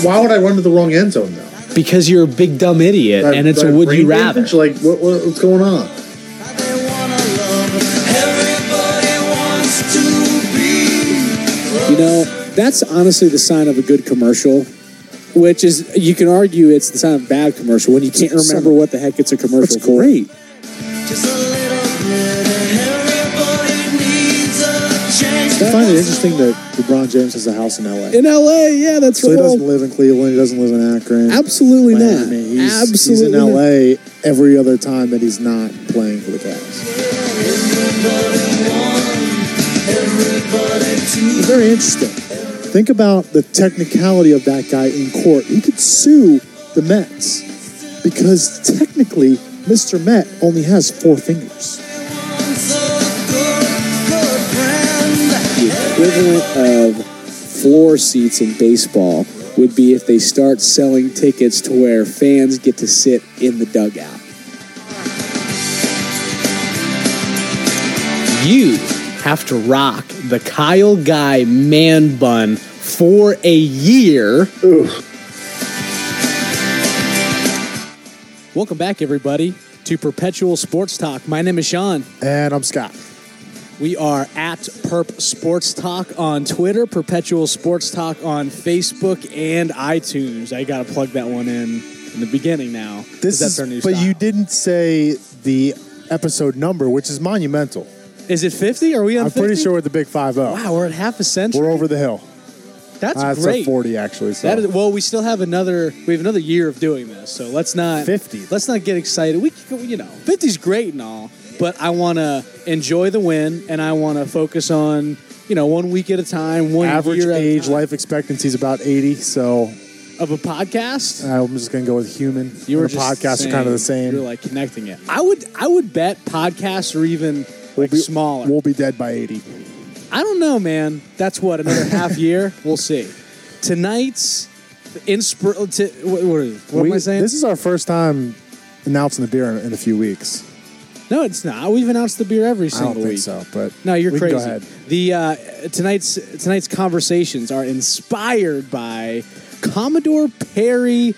How, why would I run to the wrong end zone though? Because you're a big dumb idiot, That- and it's a that would you brain rather. damage? Like what, what, what's going on? You know, that's honestly the sign of a good commercial. Which is, you can argue it's the sign of a bad commercial when you can't remember what the heck it's a commercial That's for. great. I find it interesting that LeBron James has a house in LA. In LA, yeah, that's So he doesn't live in Cleveland. He doesn't live in Akron. Absolutely Miami. not. He's, Absolutely he's in. LA every other time that he's not playing for the Cavs. It's very interesting. Think about the technicality of that guy in court. He could sue the Mets because technically, Mr. Met only has four fingers. Equivalent of floor seats in baseball would be if they start selling tickets to where fans get to sit in the dugout. You have to rock the Kyle Guy man bun for a year. Welcome back, everybody, to Perpetual Sports Talk. My name is Sean. And I'm Scott. We are at Perp Sports Talk on Twitter, Perpetual Sports Talk on Facebook and iTunes. I got to plug that one in in the beginning now. This that's is, our new but style. you didn't say the episode number, which is monumental. Is it 50? Are we on I'm 50? pretty sure we're at the big five zero. Wow, we're at half a century. We're over the hill. That's Uh, great. a 40 actually. So. That is well. We still have another. We have another year of doing this, so let's not 50. Let's not get excited. We, can- you know, 50's great and all, but I want to enjoy the win, and I want to focus on, you know, one week at a time, one Average year at a age, time life expectancy is about 80. So of a podcast. I'm just gonna go with human. You were podcasts are kind of the same. You're like connecting it. I would. I would bet podcasts are even like be, smaller. We'll be dead by 80. I don't know, man. That's what another half year. We'll see. Tonight's inspir. T- what, what, what We- am I saying? This is our first time announcing the beer in, in a few weeks. No, it's not. We've announced the beer every I single don't think week. so, but No, you're we can crazy. Go ahead. The uh, tonight's tonight's conversations are inspired by Commodore Perry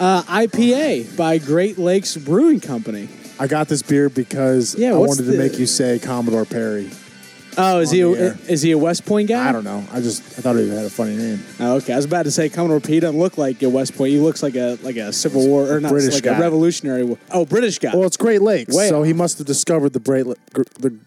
uh, IPA by Great Lakes Brewing Company. I got this beer because Yeah, I what's wanted the- to make you say Commodore Perry. Oh, is he a, is he a West Point guy? I don't know. I just I thought he had a funny name. Oh, okay, I was about to say Commodore P doesn't look like a West Point. He looks like a like a Civil War or not British like guy. a Revolutionary. War. Oh, British guy. Well, it's Great Lakes, Way so he must have discovered the Great, the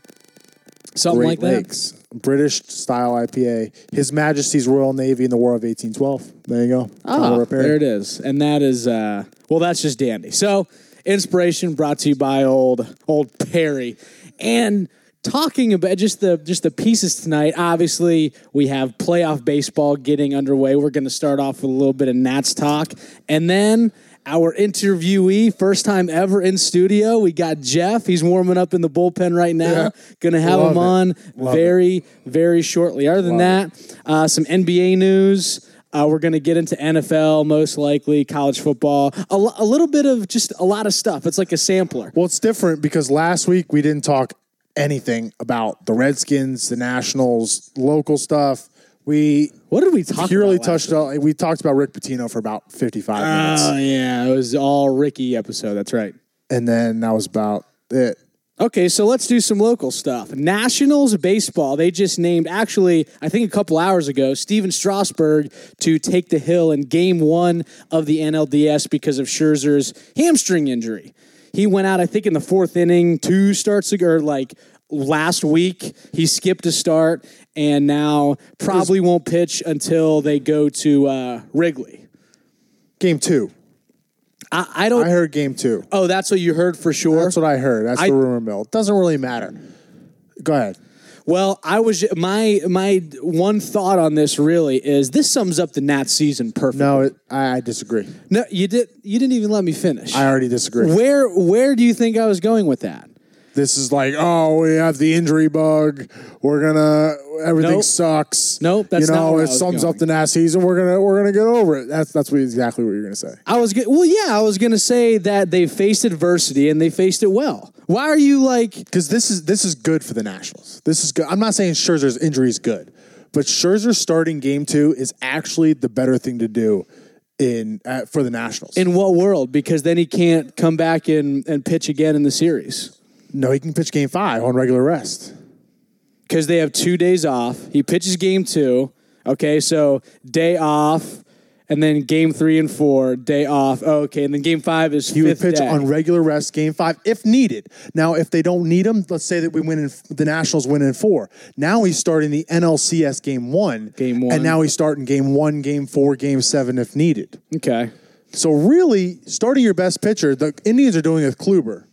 Something Great like that. Lakes British style IPA. His Majesty's Royal Navy in the War of 1812. There you go. Commodore Perry. there it is, and that is uh, well, that's just dandy. So, inspiration brought to you by old old Perry, and talking about just the just the pieces tonight. Obviously, we have playoff baseball getting underway. We're going to start off with a little bit of Nats talk, and then. Our interviewee, first time ever in studio. We got Jeff. He's warming up in the bullpen right now. Yeah. Gonna have Love him it. on very, very shortly. Other than Love that, uh, some NBA news. Uh, we're going to get into NFL, most likely, college football, a, lo- a little bit of just a lot of stuff. It's like a sampler. Well, it's different because last week we didn't talk anything about the Redskins, the Nationals, local stuff. We What did we talk purely about? touched on. We talked about Rick Pitino for about 55 minutes, Oh, yeah. It was all Ricky episode. That's right. and then that was about it. Okay, so let's do some local stuff. Nationals baseball, they just named, actually, I think a couple hours ago, Steven Strasburg to take the hill in game one of the NLDS because of Scherzer's hamstring injury. He went out, I think, in the fourth inning, two starts ago, or like last week. He skipped a start and now probably won't pitch until they go to uh, Wrigley. Game two. I, I don't. I heard game two. oh, that's what you heard for sure. That's what I heard. That's I- the rumor mill. It doesn't really matter. Go ahead. Well, I was my my one thought on this really is this sums up the Nats season perfectly. No, it, I, I disagree. no, you did you didn't even let me finish. I already disagree. where where do you think I was going with that? This is like, oh, we have the injury bug. We're gonna everything Nope. sucks. Nope, that's you not know I it sums going. up the Nats season. We're gonna we're gonna get over it. That's that's what exactly what you're gonna say. I was well, yeah, I was going to say that they faced adversity and they faced it well. Why are you like? Because this is this is good for the Nationals. This is good. I'm not saying Scherzer's injury is good, But Scherzer starting game two is actually the better thing to do in uh, for the Nationals. In what world? Because then he can't come back and, and pitch again in the series. no, he can pitch game five on regular rest. Because they have two days off. He pitches game two. Okay, so day off, and then game three and four, day off. Oh, okay, and then game five is He would pitch day. on regular rest game five if needed. Now, if they don't need him, let's say that we win in the Nationals win in four. Now he's starting the NLCS game one. Game one. And now he's starting game one, game four, game seven if needed. okay. So really, starting your best pitcher, the Indians are doing it with Kluber.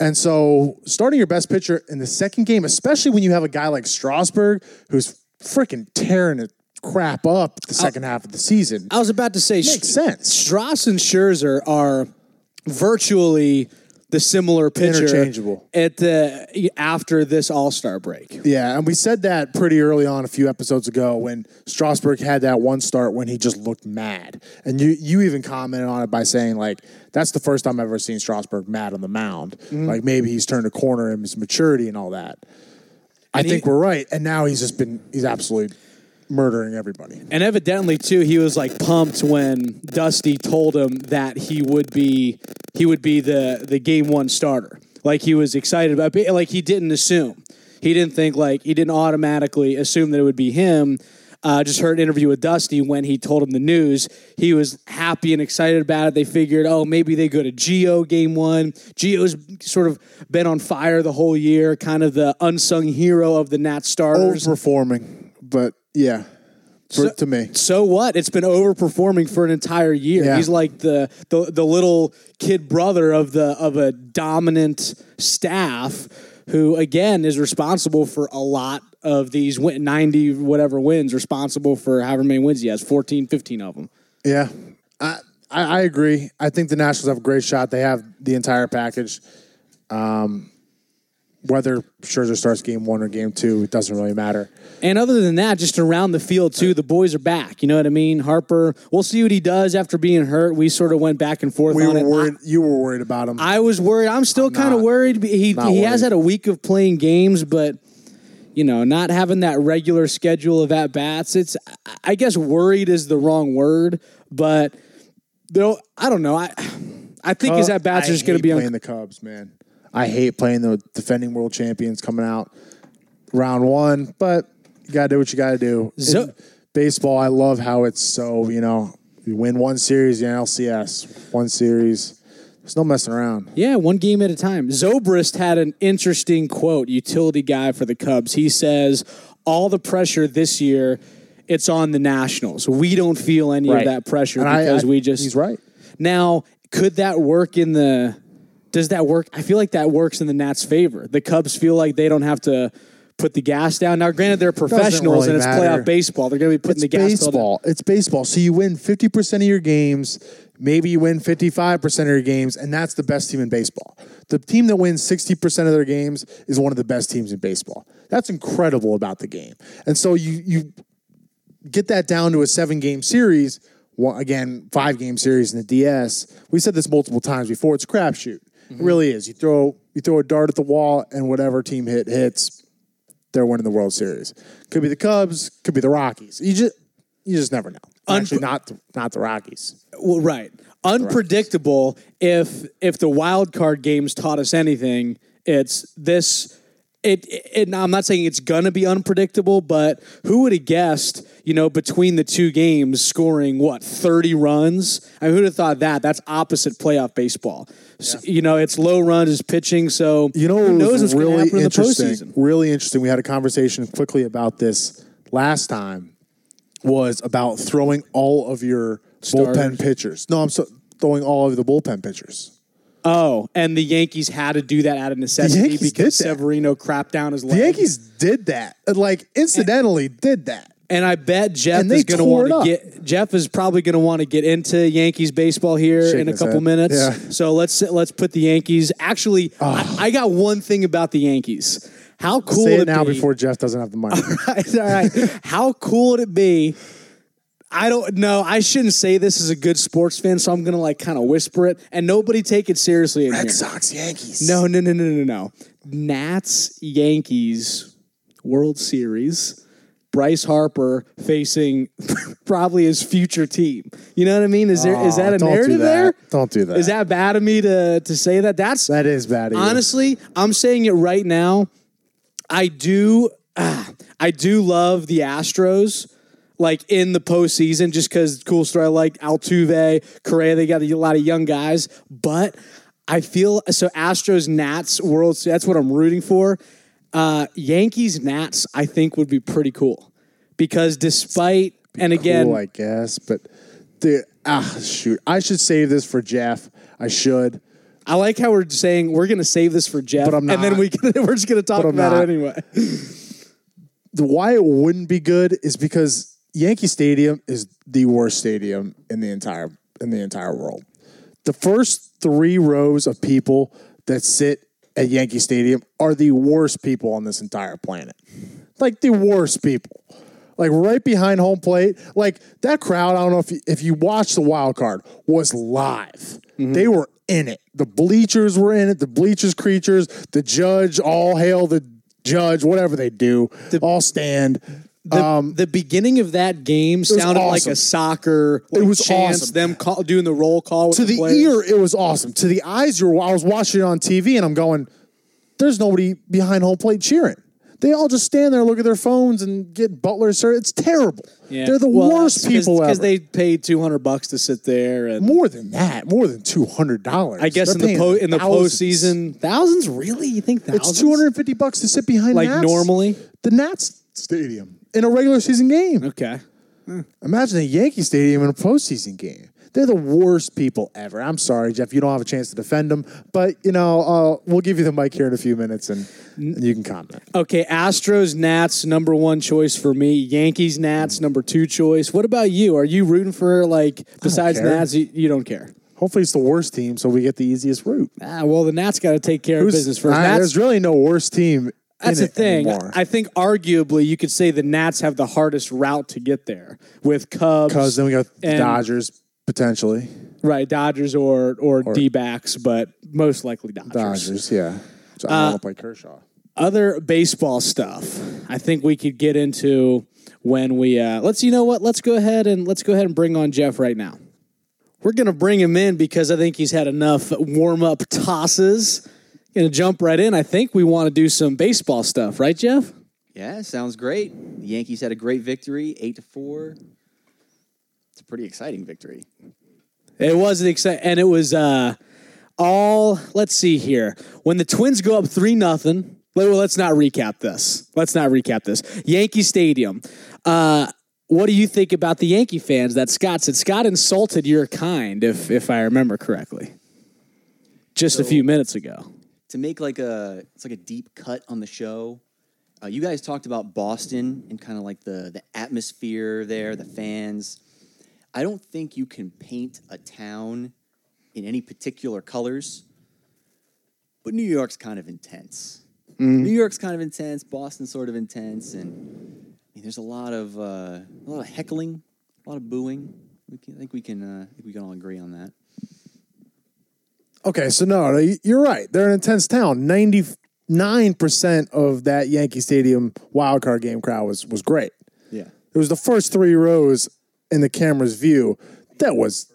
And so starting your best pitcher in the second game, especially when you have a guy like Strasburg who's freaking tearing it crap up the second half of the season. I was about to say Makes sense. Strauss and Scherzer are virtually the similar pitcher Interchangeable. at the after this All Star break. Yeah, and we said that pretty early on a few episodes ago when Strasburg had that one start when he just looked mad. And you you even commented on it by saying like that's the first time I've ever seen Strasburg mad on the mound. Mm-hmm. Like maybe he's turned a corner in his maturity and all that. I And think we're right. And now he's just been he's absolutely murdering everybody. And evidently too, he was like pumped when Dusty told him that he would be he would be the the game one starter. Like he was excited about like he didn't assume. He didn't think like he didn't automatically assume that it would be him. Uh, just heard an interview with Dusty when he told him the news. He was happy and excited about it. They figured, oh, maybe they go to Gio game one. Gio's sort of been on fire the whole year, kind of the unsung hero of the Nat starters. Overperforming, but yeah. For, to me. so what? It's been overperforming for an entire year. Yeah. He's like the, the the little kid brother of the of a dominant staff who again is responsible for a lot of these 90 whatever wins responsible for however many wins he has 14 15 of them Yeah, I, I I agree. I think the Nationals have a great shot. They have the entire package. Um, whether Scherzer starts game one or game two, it doesn't really matter. and other than that just around the field too the boys are back you know what i mean harper we'll see what he does after being hurt we sort of went back and forth We on were it. worried. You were worried about him. I was worried. I'm still kind of worried. He he has had a week of playing games, but you know, not having that regular schedule of at bats. It's I guess worried is the wrong word, but though I don't know. I I think his at bats I are just going to be playing on. the Cubs, man. I hate playing the defending world champions coming out round one, but you gotta do what you gotta do. So- baseball, I love how it's so you know you win one series, the NLCS, one series. There's no messing around. Yeah, one game at a time. Zobrist had an interesting quote, utility guy for the Cubs. He says, All the pressure this year, it's on the Nationals. We don't feel any Right. of that pressure And I- because I- we just. he's right. Now, could that work in the. Does that work? I feel like that works in the Nats' favor. The Cubs feel like they don't have to put the gas down. Now, granted, they're professionals really and it's matter. playoff baseball. They're going to be putting It's the gas baseball. It's baseball. So you win 50% of your games. Maybe you win 55% of your games, and that's the best team in baseball. The team that wins 60% of their games is one of the best teams in baseball. That's incredible about the game. And so you you get that down to a seven game series. One, again, five game series in the DS. We said this multiple times before. It's crapshoot. It really is. You throw you throw a dart at the wall, and whatever team hit hits, they're winning the World Series. Could be the Cubs, could be the Rockies. You just you just never know. Actually, not the, not the Rockies. Well, right. Unpredictable. If if the wild card games taught us anything, it's this. It, it. I'm not saying it's gonna be unpredictable, but who would have guessed? You know, between the two games, scoring what 30 runs? I mean, who'd have thought that? That's opposite playoff baseball. S- you know, it's low runs, it's pitching. So You know, who knows what's really happen in the interesting. postseason? Really interesting. We had a conversation quickly about this last time. Was about throwing all of your Starters. bullpen pitchers. No, I'm so, throwing all of the bullpen pitchers. Oh, and the Yankees had to do that out of necessity because. Severino crapped down his leg. The Yankees did that. Like incidentally, did that. And I bet Jeff is going to want to get Jeff is probably going to want to get into Yankees baseball here Shaking in a couple head. minutes. Yeah. So let's let's put the Yankees. Actually, I, I got one thing about the Yankees. How cool Say it it now be? before Jeff doesn't have the money. All right. How cool would it be? I don't know. I shouldn't say this as a good sports fan, so I'm going to like kind of whisper it, and nobody take it seriously in here. Red Sox, Yankees. No, no, no, no, no, no. Nats Yankees World Series Bryce Harper facing probably his future team. You know what I mean? Is there is that a Oh, do narrative that. there? Don't do that. Is that bad of me to to say that? That's That is bad. honestly, I'm saying it right now. I do, ah, I do love the Astros. Like in the postseason, just because cool story. I like Altuve, Correa. They got a lot of young guys, but I feel so. Astros, Nats, World. Series, That's what I'm rooting for. Uh, Yankees, Nats. I think would be pretty cool because despite and again, cool, I guess. But the ah shoot, I should save this for Jeff. I should. I like how we're saying we're going to save this for Jeff, But I'm not. and then we can, we're just going to talk about not. it anyway. The why it wouldn't be good is because Yankee Stadium is the worst stadium in the entire in the entire world. The first three rows of people that sit at Yankee Stadium are the worst people on this entire planet. Like the worst people. Like right behind home plate, like that crowd. I don't know if you, if you watched the wild card was live. Mm-hmm. They were in it. The bleachers were in it. The bleachers creatures. The judge. All hail the judge. Whatever they do, all stand. The, um, the beginning of that game sounded like a soccer. Like, was chance, awesome. Them call, doing the roll call with to the players. ear, it was awesome. To the eyes, you're. I was watching it on TV, and I'm going, "There's nobody behind home plate cheering." They all just stand there, look at their phones, and get Butler. Sir, it's terrible. Yeah. They're the Well, worst 'cause- people ever. because they paid two hundred bucks to sit there, and more than that, more than two hundred dollars. I guess in the po- in the postseason, thousands. Really, you think thousands? it's two hundred and fifty bucks to sit behind like Nats? normally. the Nats stadium in a regular season game. Okay, Imagine a Yankee Stadium in a postseason game. They're the worst people ever. I'm sorry, Jeff. You don't have a chance to defend them, but you know uh, we'll give you the mic here in a few minutes, and, and you can comment. okay. Astros, Nats, number one choice for me. Yankees, Nats, number two choice. What about you? Are you rooting for like besides. Nats? You, you don't care. Hopefully, it's the worst team, so we get the easiest route. Ah, well, the Nats got to take care of business first. Ah, Nats, there's really no worst team. That's the thing. anymore. I think arguably you could say the Nats have the hardest route to get there with Cubs, Because then we got the and- Dodgers potentially. right? Dodgers or or, D backs, but most likely Dodgers. Dodgers, yeah. So I Uh, don't want to play Kershaw. Other baseball stuff. I think we could get into when we uh, let's. You know what? Let's go ahead and let's go ahead and bring on Jeff right now. We're gonna bring him in because I think he's had enough warm up tosses. Gonna jump right in. I think we want to do some baseball stuff, right, Jeff? Yeah, sounds great. The Yankees had a great victory, eight to four. It's a pretty exciting victory. It was an exciting, and it was uh, all. Let's see here. When the Twins go up three nothing. Well, let's not recap this. Let's not recap this. Yankee Stadium. Uh, what do you think about the Yankee fans that Scott said? Scott insulted your kind, if if I remember correctly, just a few minutes ago. To make like a it's like a deep cut on the show. Uh, you guys talked about Boston and kind of like the the atmosphere there, the fans. I don't think you can paint a town in any particular colors, but New York's kind of intense. New York's kind of intense. Boston's sort of intense, and I mean, there's a lot of uh, a lot of heckling, a lot of booing. We can, I think we can. Uh, I think we can all agree on that. Okay, so no, you're right. They're an intense town. Ninety-nine percent of that Yankee Stadium wild card game crowd was was great. Yeah. It was the first three rows in the camera's view that was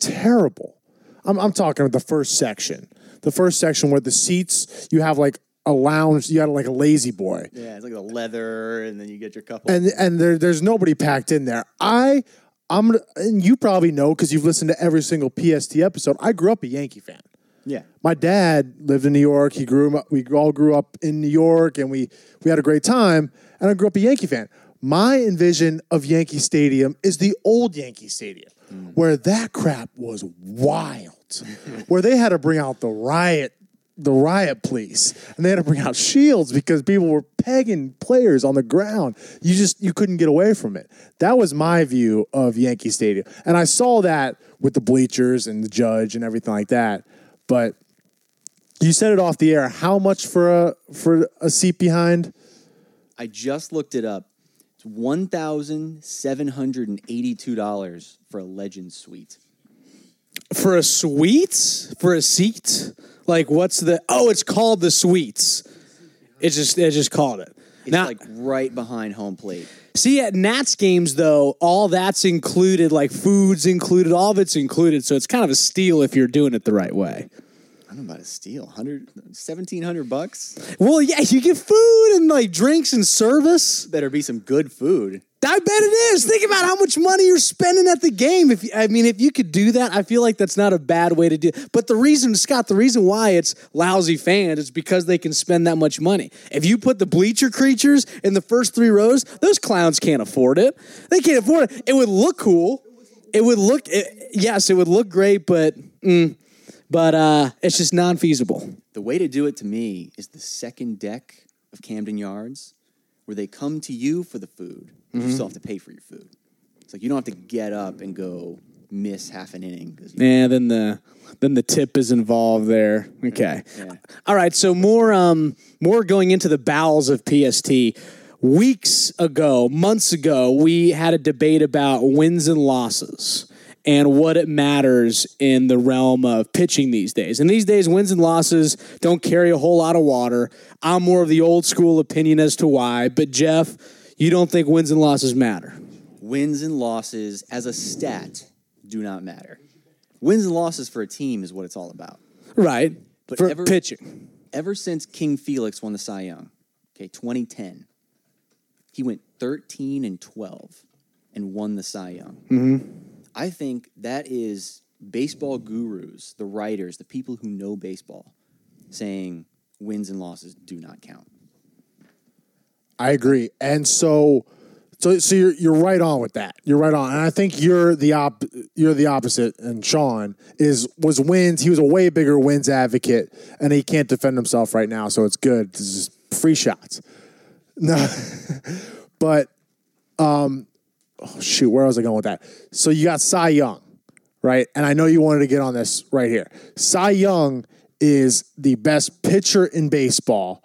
terrible. I'm, I'm talking about the first section. The first section where the seats, you have like a lounge, you got like a lazy boy. Yeah, it's like the leather, and then you get your couple. And and there, there's nobody packed in there. I I'm gonna, and you probably know because you've listened to every single PST episode. I grew up a Yankee fan. yeah, My dad lived in New York. He grew up. We all grew up in New York, and we we had a great time. And I grew up a Yankee fan. My envision of Yankee Stadium is the old Yankee Stadium, mm. where that crap was wild, where they had to bring out the riot, the riot police, and they had to bring out shields because people were pegging players on the ground. You just you couldn't get away from it. That was my view of Yankee Stadium, and I saw that with the bleachers and the judge and everything like that. But you said it off the air. How much for a for a seat behind? I just looked it up. It's one thousand seven hundred and eighty-two dollars for a Legend Suite. For a suite? For a seat? Like what's the? Oh, it's called the suites. It's just they just called it. It's Now- like right behind home plate. See, at Nats games, though, all that's included, like food's included, all of it's included. So it's kind of a steal if you're doing it the right way. I don't about a steal. 100, 1700 bucks? Well, yeah, you get food and like drinks and service. Better be some good food. I bet it is. Think about how much money you're spending at the game. If I mean, if you could do that, I feel like that's not a bad way to do. It. But the reason, Scott, the reason why it's lousy fans is because they can spend that much money. If you put the bleacher creatures in the first three rows, those clowns can't afford it. They can't afford it. It would look cool. It would look, it, yes, it would look great, but mm, but uh, it's just non-feasible. The way to do it to me is the second deck of Camden Yards, where they come to you for the food. but You still have to pay for your food. It's like you don't have to get up and go miss half an inning. Yeah, then the then the tip is involved there. Okay. Yeah. All right, so more um more going into the bowels of PST. Weeks ago, months ago, we had a debate about wins and losses and what it matters in the realm of pitching these days. And these days, wins and losses don't carry a whole lot of water. I'm more of the old school opinion as to why, but Jeff, you don't think wins and losses matter. Wins and losses as a stat do not matter. Wins and losses for a team is what it's all about. Right. But For ever- pitching. Ever since King Felix won the Cy Young, okay, 2010, he went 13 and 12 and won the Cy Young. Mm-hmm. I think that is baseball gurus, the writers, the people who know baseball, saying wins and losses do not count. I agree. And so so so you're you're right on with that. You're right on. And I think you're the op you're the opposite and Sean is was wins. He was a way bigger wins advocate and he can't defend himself right now, so it's good. This is free shots. No. but um oh shoot, where was I going with that? So you got Cy Young, right? And I know you wanted to get on this right here. Cy Young is the best pitcher in baseball,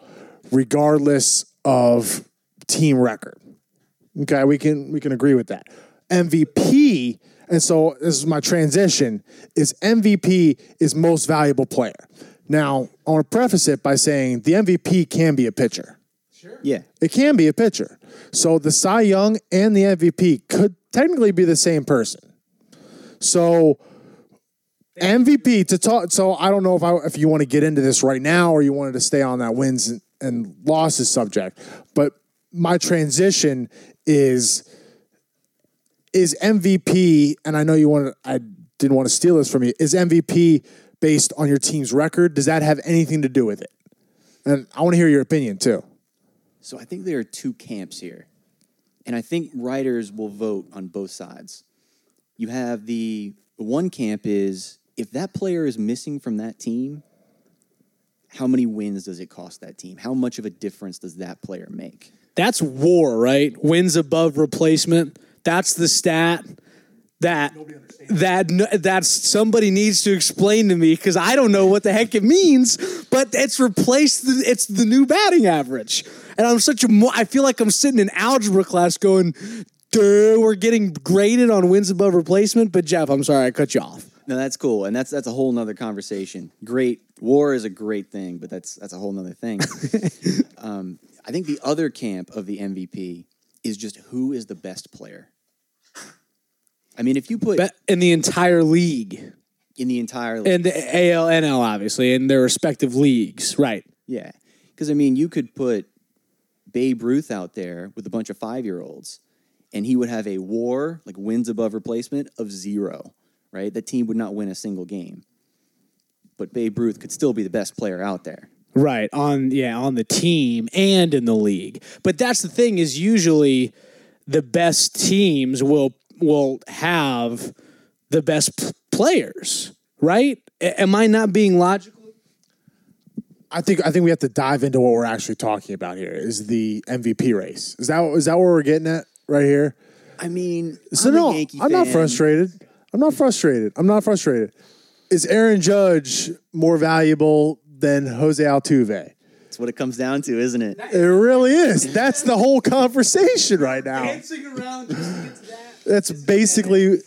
regardless of team record. Okay, we can we can agree with that. MVP, and so this is my transition, is MVP is most valuable player. Now, I want to preface it by saying the MVP can be a pitcher. Sure. Yeah. It can be a pitcher. So the Cy Young and the MVP could technically be the same person. So MVP to talk. So I don't know if I if you want to get into this right now or you wanted to stay on that wins and, and losses subject. But my transition is is MVP, and I know you want. I didn't want to steal this from you. Is MVP based on your team's record? Does that have anything to do with it? And I want to hear your opinion too. So I think there are two camps here. And I think writers will vote on both sides. You have the one camp is if that player is missing from that team, how many wins does it cost that team? How much of a difference does that player make? That's WAR, right? Wins above replacement. That's the stat that that n- that's somebody needs to explain to me because I don't know what the heck it means. But it's replaced. The, it's the new batting average, and I'm such a. Mo- I feel like I'm sitting in algebra class going, "Duh, we're getting graded on wins above replacement." But Jeff, I'm sorry I cut you off. No, that's cool, and that's that's a whole nother conversation. Great WAR is a great thing, but that's that's a whole nother thing. um, I think the other camp of the MVP is just who is the best player. I mean, if you put But in the entire league in the entire league, and the AL, NL, obviously, in their respective leagues, right? Yeah. Because, I mean, you could put Babe Ruth out there with a bunch of five year olds, and he would have a WAR, like wins above replacement, of zero, right? The team would not win a single game. But Babe Ruth could still be the best player out there. Right on yeah on the team and in the league. But that's the thing is usually the best teams will will have the best p- players, right? A- am I not being logical? I think I think we have to dive into what we're actually talking about here. Is the MVP race? Is that is that where we're getting at right here? I mean, So I'm no, Yankee I'm not frustrated. I'm not frustrated. I'm not frustrated. Is Aaron Judge more valuable than Jose Altuve? That's what it comes down to, isn't it? It really is. That's the whole conversation right now. around just to get to that. That's basically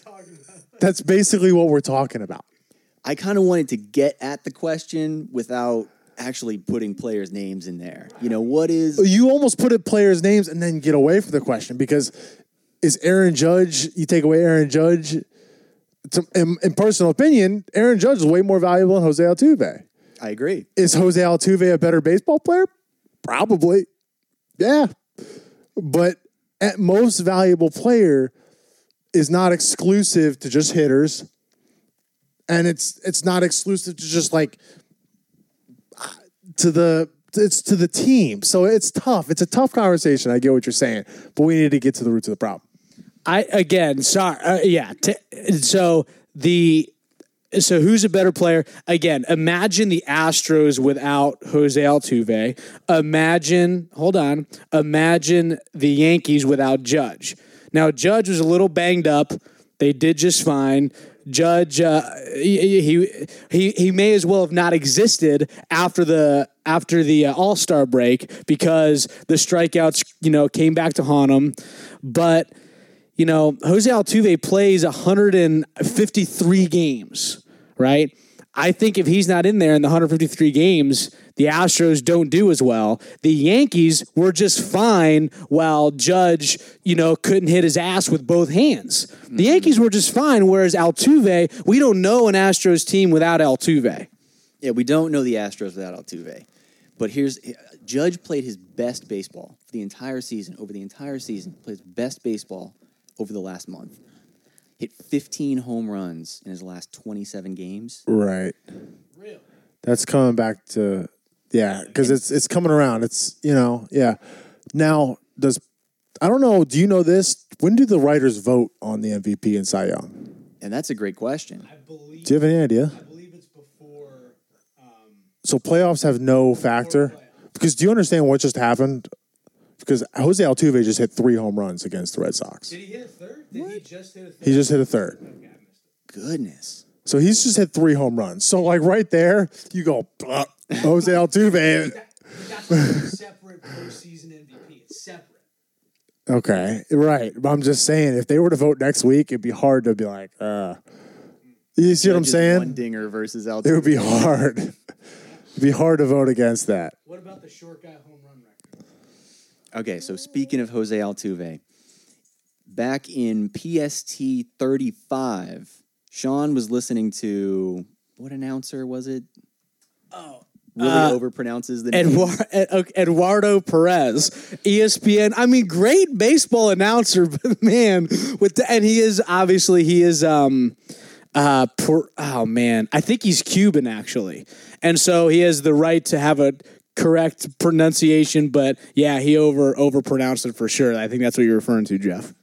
that's basically what we're talking about. I kind of wanted to get at the question without actually putting players' names in there. You know, what is You almost put it players' names and then get away from the question because is Aaron Judge? You take away Aaron Judge. To, in, in personal opinion, Aaron Judge is way more valuable than Jose Altuve. I agree. Is Jose Altuve a better baseball player? Probably. Yeah. But at most valuable player is not exclusive to just hitters. And it's it's not exclusive to just like to the it's to the team. So it's tough. It's a tough conversation. I get what you're saying, but we need to get to the roots of the problem. I again, sorry, uh, yeah. T- so the so who's a better player? Again, imagine the Astros without Jose Altuve. Imagine, hold on, imagine the Yankees without Judge. Now Judge was a little banged up. They did just fine. Judge, uh, he, he he may as well have not existed after the after the uh, All Star break because the strikeouts, you know, came back to haunt him. But you know, Jose Altuve plays 153 games, right? I think if he's not in there in the 153 games, the Astros don't do as well. The Yankees were just fine while Judge, you know, couldn't hit his ass with both hands. The mm-hmm. Yankees were just fine, whereas Altuve, we don't know an Astros team without Altuve. Yeah, we don't know the Astros without Altuve. But here's Judge played his best baseball for the entire season, over the entire season, played his best baseball over the last month. Hit 15 home runs in his last 27 games. Right. Real. That's coming back to yeah, because it's it's coming around. It's you know yeah. Now does I don't know. Do you know this? When do the writers vote on the MVP and Cy Young? And that's a great question. Do you have any idea? I believe it's before. Um, so playoffs have no factor because do you understand what just happened? Because Jose Altuve just hit three home runs against the Red Sox. Did he hit a third? Did he just hit a third? He just hit a third. Goodness. So he's just hit three home runs. So like right there, you go Jose Altuve. That's separate postseason MVP. It's separate. Okay, right. But I'm just saying, if they were to vote next week, it'd be hard to be like, uh, you see what I'm saying? One dinger versus Altuve. It would be hard. It'd be hard to vote against that. What about the short guy home run record? Okay, so speaking of Jose Altuve, back in PST 35, Sean was listening to what announcer was it? Oh, really uh, overpronounces the name. Eduardo, Eduardo Perez, ESPN. I mean, great baseball announcer, but man, with the, and he is obviously he is um uh per, oh man, I think he's Cuban actually, and so he has the right to have a correct pronunciation. But yeah, he over overpronounced it for sure. I think that's what you're referring to, Jeff.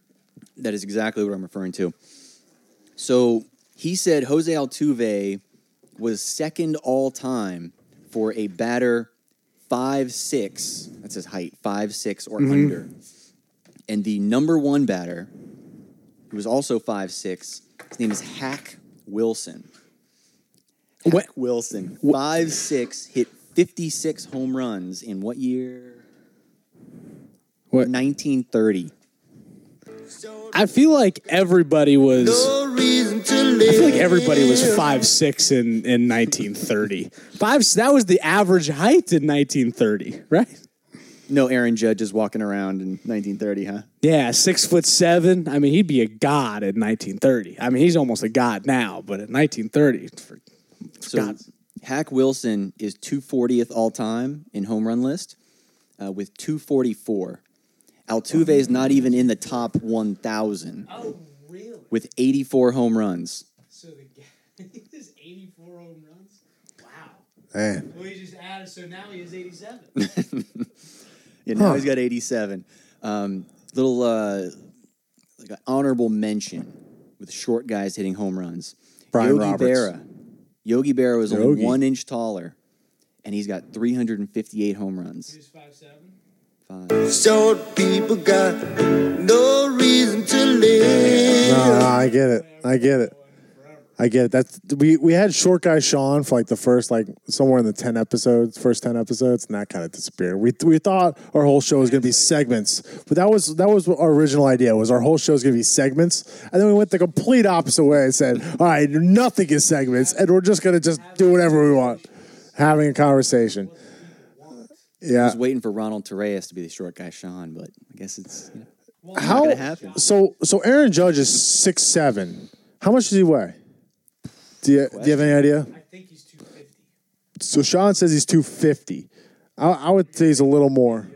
That is exactly what I'm referring to. So he said Jose Altuve was second all time for a batter five six. That's his height, five six or mm-hmm. under. And the number one batter, who was also five six, his name is Hack Wilson. Hack What- Wilson, five six, hit fifty six home runs in what year? What? 1930. I feel like everybody was. I feel like everybody was five six in in 1930. Five. That was the average height in 1930, right? No Aaron Judge is walking around in 1930, huh? Yeah, six foot seven. I mean, he'd be a god in 1930. I mean, he's almost a god now, but in 1930, for, So God. Hack Wilson is 240th all time in home run list uh, with 244. Altuve is not even in the top 1,000 oh really? with 84 home runs. So the guy is 84 home runs. Wow. Man, Well, he just added. So now he is 87. Yeah, now Huh. he's got 87. Um, little uh, like an honorable mention with short guys hitting home runs. Brian Yogi Roberts. Berra. Yogi Berra was only Yogi. one inch taller, and he's got 358 home runs. He's five seven. Five. Short people got no reason to live. no, no, I get it. I get it. I get it. That's we we had short guy Sean for like the first like somewhere in the ten episodes, first ten episodes, and that kind of disappeared. We we thought our whole show was going to be segments, but that was that was our original idea. Was our whole show was going to be segments, and then we went the complete opposite way and said, "All right, nothing is segments, and we're just going to just do whatever we want." having a conversation. I Yeah. was waiting for Ronald Torreyes to be the short guy, Sean, but I guess it's you know, How gonna happen. so so Aaron Judge is six seven. How much does he weigh? Do you, do you have any idea? I think he's 250. So Sean says he's two fifty. I, I would say he's a little more.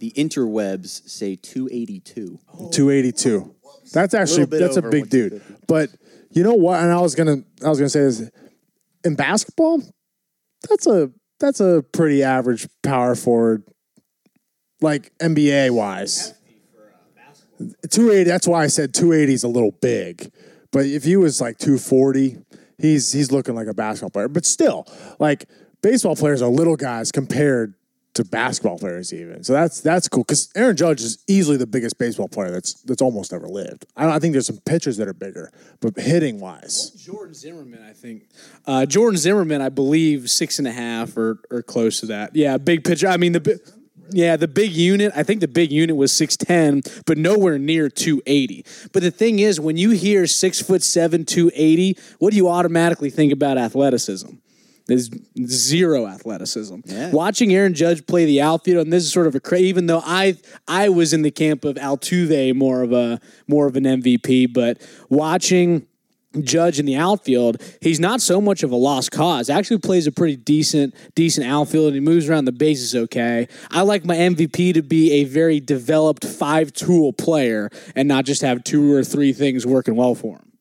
the interwebs say 282. Two eighty oh. two. That's actually bit that's a over big dude. 150. But you know what? And I was gonna I was gonna say this in basketball. That's a that's a pretty average power forward, like NBA wise. 280. That's why I said 280 is a little big. But if he was like 240, he's he's looking like a basketball player. But still, like baseball players are little guys compared to basketball players even. So that's that's cool because Aaron Judge is easily the biggest baseball player that's that's almost ever lived. I, I think there's some pitchers that are bigger, but hitting wise, Jordan Zimmermann, I think. Uh, Jordan Zimmermann, I believe, six and a half or or close to that. Yeah, big pitcher. I mean the. Yeah, the big unit, I think the big unit was 6'10, but nowhere near 280. But the thing is, when you hear six foot seven, 280, what do you automatically think about athleticism? There's zero athleticism. Yeah. Watching Aaron Judge play the outfield, and this is sort of a cra even though I I was in the camp of Altuve more of a more of an MVP, but watching Judge in the outfield, he's not so much of a lost cause. Actually plays a pretty decent decent outfield and he moves around the bases okay. I like my MVP to be a very developed five tool player and not just have two or three things working well for him.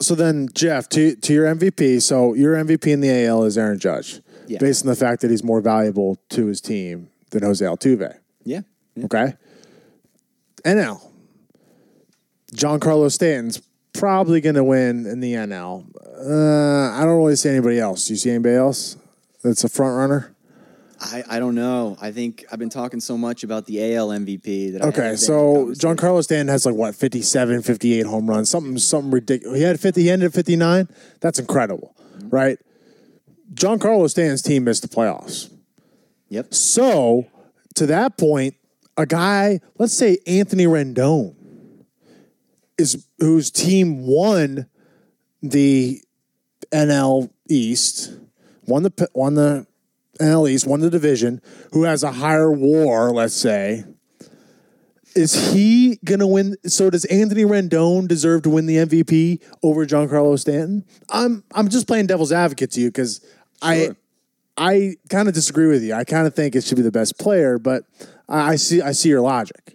so then Jeff to to your MVP. So your MVP in the AL is Aaron Judge, Yeah. based on the fact that he's more valuable to his team than Jose Altuve. Yeah. yeah. Okay. NL. Giancarlo Stanton's probably going to win in the NL. Uh, I don't really see anybody else. Do you see anybody else that's a front runner? I, I don't know. I think I've been talking so much about the AL MVP that I Okay, haven't been in so. Giancarlo Stanton has like what 57, 58 home runs, something something ridiculous. He had 50, he ended at 59. That's incredible, right? Giancarlo Stanton's team missed the playoffs. Yep. So, to that point, a guy, let's say Anthony Rendon, is whose team won the NL East, won the won the NL East, won the division, who has a higher WAR, let's say. Is he gonna win? So does Anthony Rendon deserve to win the MVP over Giancarlo Stanton? I'm I'm just playing devil's advocate to you because I I kind of disagree with you. I kind of think it should be the best player, but I I see I see your logic.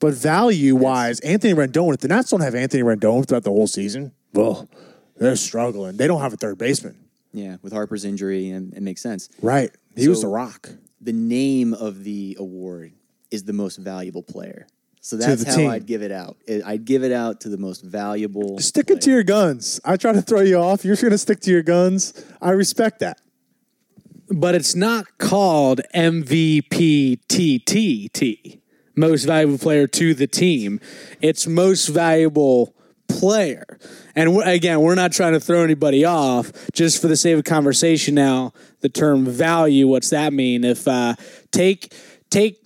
But value wise, Anthony Rendon, if the Nats don't have Anthony Rendon throughout the whole season, well, they're struggling. They don't have a third baseman. Yeah, with Harper's injury, and it makes sense. Right. He was the rock. The name of the award is the most valuable player. So that's how team. I'd give it out. I'd give it out to the most valuable. Stick it to your guns. I try to throw you off. You're going to stick to your guns. I respect that. But it's not called MVPTTT, most valuable player to the team. It's most valuable player. And we again, we're not trying to throw anybody off. Just for the sake of conversation, now the term value. What's that mean? If uh, take take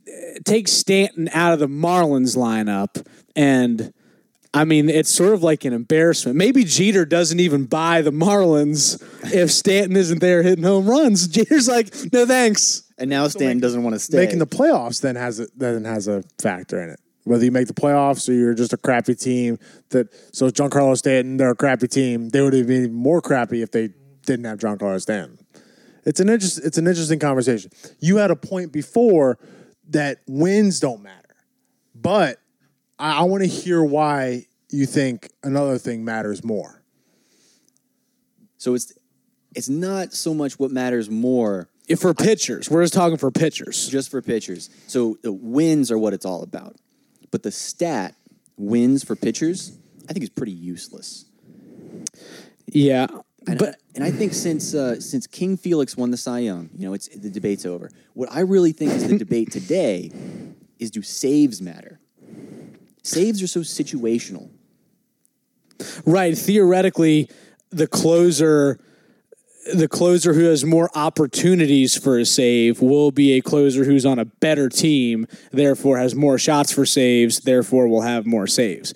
take Stanton out of the Marlins lineup and. I mean, it's sort of like an embarrassment. Maybe Jeter doesn't even buy the Marlins if Stanton isn't there hitting home runs. Jeter's like, no thanks. And now Stan doesn't want to stay. Making the playoffs then has a, then has a factor in it. Whether you make the playoffs or you're just a crappy team that so Giancarlo Stanton, they're a crappy team. They would have been even more crappy if they didn't have Giancarlo Stanton. It's an interest, it's an interesting conversation. You had a point before that wins don't matter. But I, I want to hear why you think another thing matters more. so it's it's not so much what matters more If for pitchers, we're just talking for pitchers. just for pitchers. So the wins are what it's all about. But the stat wins for pitchers, I think is pretty useless. Yeah, And, but and I think since uh, since King Felix won the Cy Young, you know, it's the debate's over. What I really think is the debate today is do saves matter? Saves are so situational. right. Theoretically, the closer, the closer who has more opportunities for a save will be a closer who's on a better team. Therefore, has more shots for saves. Therefore, will have more saves.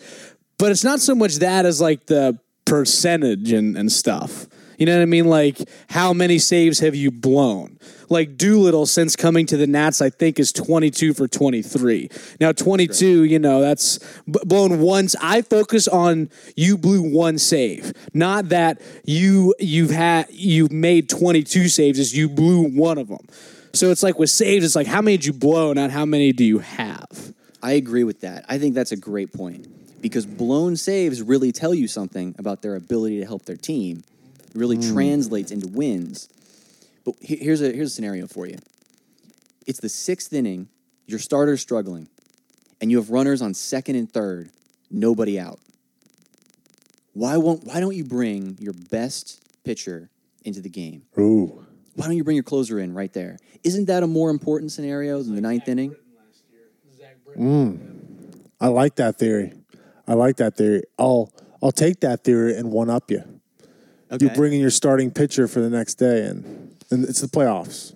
But it's not so much that as like the percentage and, and stuff. You know what I mean? Like, how many saves have you blown? Like Doolittle, since coming to the Nats, I think is 22 for 23. Now, 22, you know, that's blown once. I focus on you blew one save, not that you you've had you've made 22 saves. Is you blew one of them. So it's like with saves, it's like how many did you blow, not how many do you have. I agree with that. I think that's a great point because blown saves really tell you something about their ability to help their team. It really hmm. translates into wins. But here's a here's a scenario for you. It's the sixth inning. Your starter's struggling, and you have runners on second and third, nobody out. Why won't Why don't you bring your best pitcher into the game? Ooh. Why don't you bring your closer in right there? Isn't that a more important scenario than the ninth inning? Hmm. I like that theory. I like that theory. I'll I'll take that theory and one up you. Okay. You bring in your starting pitcher for the next day, and and it's the playoffs,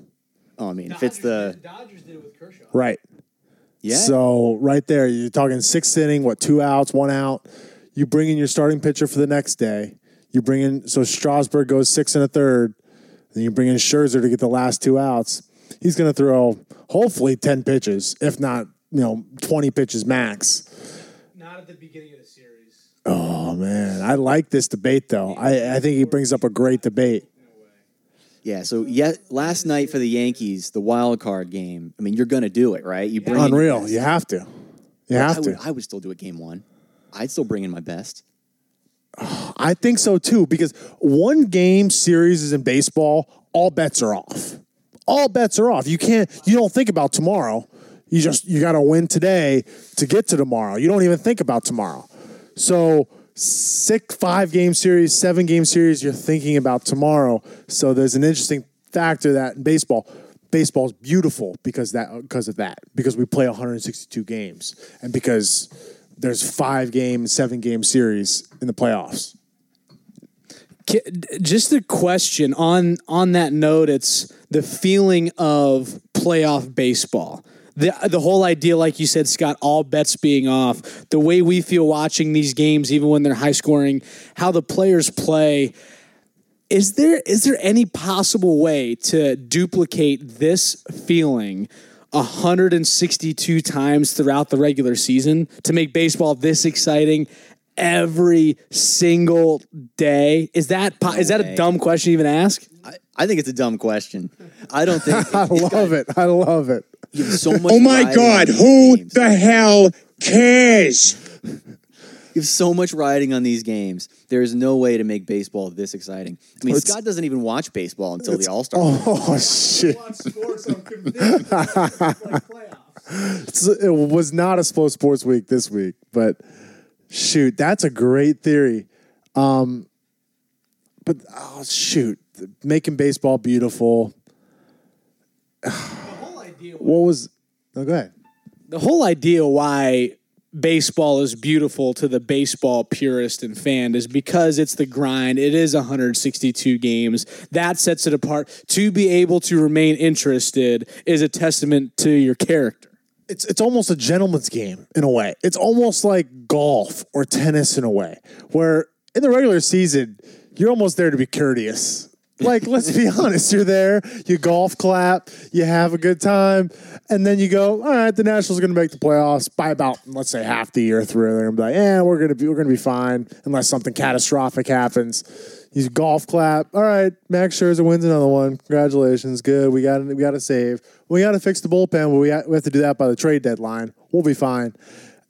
oh, I mean, if it's the Dodgers did it with Kershaw. right? yeah, So right there, you're talking sixth inning, what two outs, one out. You bring in your starting pitcher for the next day. You bring in so Strasburg goes six and a third. Then you bring in Scherzer to get the last two outs. He's going to throw hopefully ten pitches, if not you know twenty pitches max. Not at the beginning of the series. Oh man, I like this debate though. I, I think he brings up a great debate. Yeah, so yet last night for the Yankees, the wild card game. I mean, you're to do it, right? You bring Unreal. You have to. You I have would, to. I would still do it game one. I'd still bring in my best. I think so too because one game series is in baseball, all bets are off. All bets are off. You can't you don't think about tomorrow. You just you got to win today to get to tomorrow. You don't even think about tomorrow. So six five game series, seven game series you're thinking about tomorrow. So there's an interesting factor that in baseball baseball's beautiful because that because of that because we play 162 games and because there's five game seven game series in the playoffs Just a question on on that note. It's the feeling of playoff baseball. The, the whole idea, like you said, Scott, all bets being off, the way we feel watching these games, even when they're high scoring, how the players play. Is there is there any possible way to duplicate this feeling 162 times throughout the regular season to make baseball this exciting every single day? Is that po- is that a dumb question to even ask? I, I think it's a dumb question. I don't think. I love it. I love it. You have so much. Oh my God, who games. the hell cares? You have so much riding on these games. There is no way to make baseball this exciting. I mean, It's- Scott doesn't even watch baseball until the All Star. Oh shit! It's- it was not a slow sports week this week, but shoot, that's a great theory. Um, but oh shoot, making baseball beautiful. What was? No, go ahead. The whole idea why baseball is beautiful to the baseball purist and fan is because it's the grind. It is 162 games. That sets it apart. To be able to remain interested is a testament to your character. it's it's almost a gentleman's game in a way. It's almost like golf or tennis in a way, where in the regular season you're almost there to be courteous. Like, let's be honest, you're there, you golf clap, you have a good time, and then you go, all right, the Nationals are going to make the playoffs by about, let's say, half the year through. They're going to be like, yeah, we're going to be, we're going to be fine unless something catastrophic happens. You golf clap. All right, Max Scherzer wins another one. Congratulations, good. We got we got to save. We got to fix the bullpen, but we ha- we have to do that by the trade deadline. We'll be fine.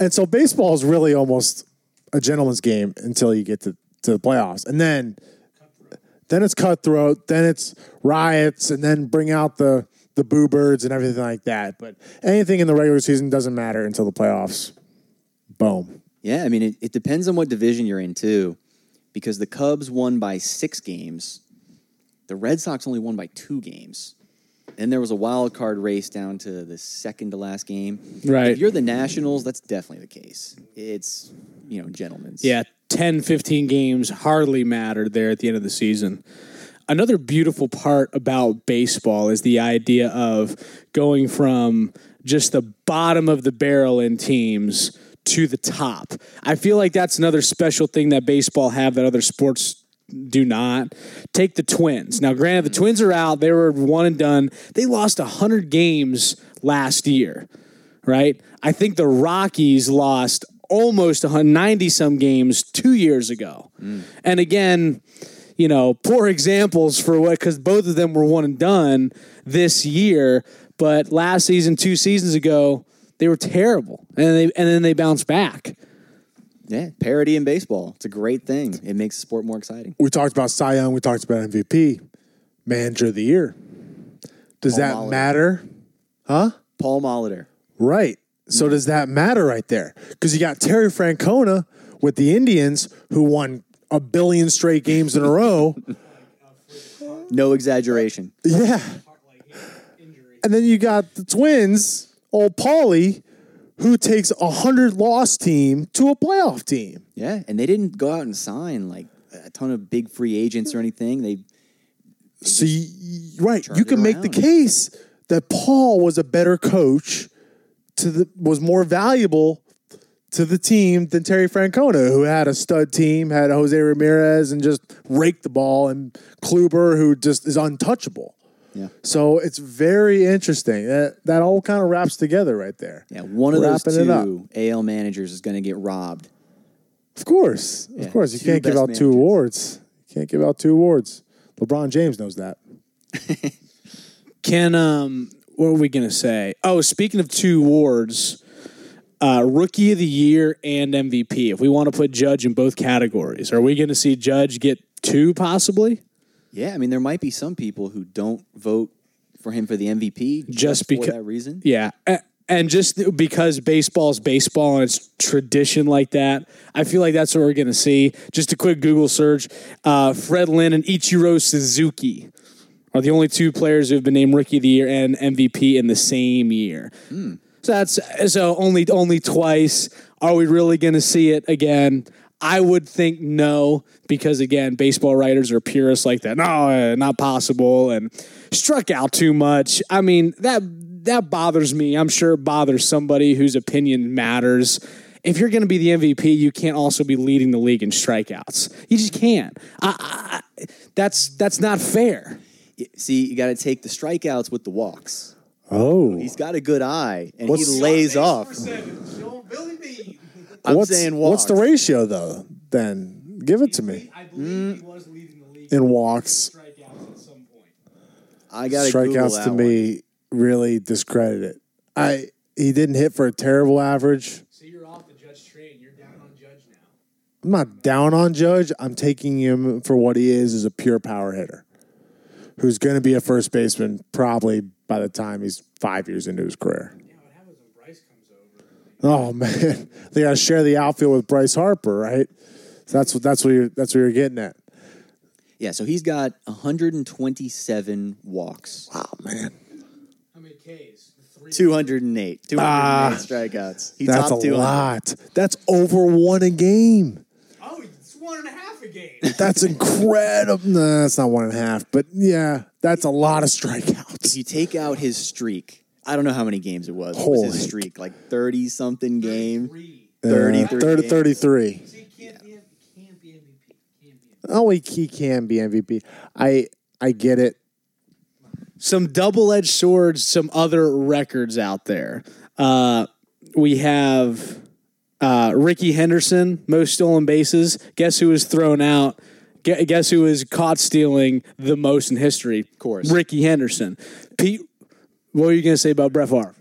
And so baseball is really almost a gentleman's game until you get to, to the playoffs, and then then it's cutthroat, then it's riots, and then bring out the the boo birds and everything like that. But anything in the regular season doesn't matter until the playoffs. Boom. Yeah, I mean, it, it depends on what division you're in, too, because the Cubs won by six games. The Red Sox only won by two games. And there was a wild card race down to the second to last game. Right. If you're the Nationals, that's definitely the case. It's, you know, gentlemen's. Yeah, 10, 15 games hardly mattered there at the end of the season. Another beautiful part about baseball is the idea of going from just the bottom of the barrel in teams to the top. I feel like that's another special thing that baseball have that other sports do not. Take the Twins. Now, granted, the Twins are out. They were one and done. They lost 100 games last year, right? I think the Rockies lost almost 190 some games two years ago. Mm. And again, you know, poor examples for what, because both of them were one and done this year. But last season, two seasons ago, they were terrible. And, they, and then they bounced back. Yeah, parity in baseball. It's a great thing. It makes the sport more exciting. We talked about Cy Young. We talked about MVP, Manager of the Year. Does Paul that Molitor. matter? Huh? Paul Molitor. Right. So does that matter right there? Because you got Terry Francona with the Indians who won a billion straight games in a row. No exaggeration. yeah. And then you got the Twins, old Paulie, who takes a hundred loss team to a playoff team. Yeah, and they didn't go out and sign like a ton of big free agents or anything. They So you, you- right, you can make the case that Paul was a better coach to the was more valuable to the team than Terry Francona, who had a stud team, had Jose Ramirez and just raked the ball, and Kluber, who just is untouchable. Yeah. So it's very interesting. That that all kind of wraps together right there. yeah, one of those Wrapping up. two AL managers is going to get robbed. Of course, Yeah, of course, you two can't give out two awards. You can't give out two awards. LeBron James knows that. Can um what were we gonna say? Oh, speaking of two awards, uh, rookie of the year and MVP. If we want to put Judge in both categories, are we gonna see Judge get two possibly? Yeah, I mean there might be some people who don't vote for him for the MVP just, becau- for that reason. Yeah. And just because baseball's baseball and it's tradition like that, I feel like that's what we're going to see. Just a quick Google search uh, Fred Lynn and Ichiro Suzuki are the only two players who have been named Rookie of the Year and MVP in the same year. So that's so only only twice. Are we really going to see it again? I would think no, because again, baseball writers are purists like that. No, uh, not possible, and struck out too much. I mean that that bothers me. I'm sure it bothers somebody whose opinion matters. If you're going to be the MVP, you can't also be leading the league in strikeouts. You just can't. I, I, that's that's not fair. See, you got to take the strikeouts with the walks. Oh, He's got a good eye, and What's- he lays off. I'm what's, saying walks. what's the ratio though? Then give it to me. I believe he was leading the league In walks, strikeouts at some point. I got to strikeouts that to one. me really discredit it. I he didn't hit for a terrible average. So you're off the judge train. You're down on judge now. I'm not down on Judge. I'm taking him for what he is as a pure power hitter, who's going to be a first baseman probably by the time he's five years into his career. Yeah, what happens when Bryce comes over? Oh man, they got to share the outfield with Bryce Harper, right? So that's what that's what you're that's what you're getting at. Yeah, so he's got 127 walks, Oh man, How many Ks? 208, 208 Ah, strikeouts. He that's a topped 200. lot. That's over one a game. It's one and a half a game. That's incredible. No, that's not one and a half, but yeah, that's a lot of If strikeouts. you take out his streak, I don't know how many games it was. What was his streak? Like 30 something game? Three. 30, Uh, 30 30 games. 33. So you can't be, can't be MVP. Can't be Oh, he, he can be MVP. I I get it. some double-edged swords, some other records out there. Uh, we have uh, Rickey Henderson, most stolen bases. Guess who was thrown out? Guess who was caught stealing the most in history? Of course. Rickey Henderson. Pete, what were you going to say about Brett Favre?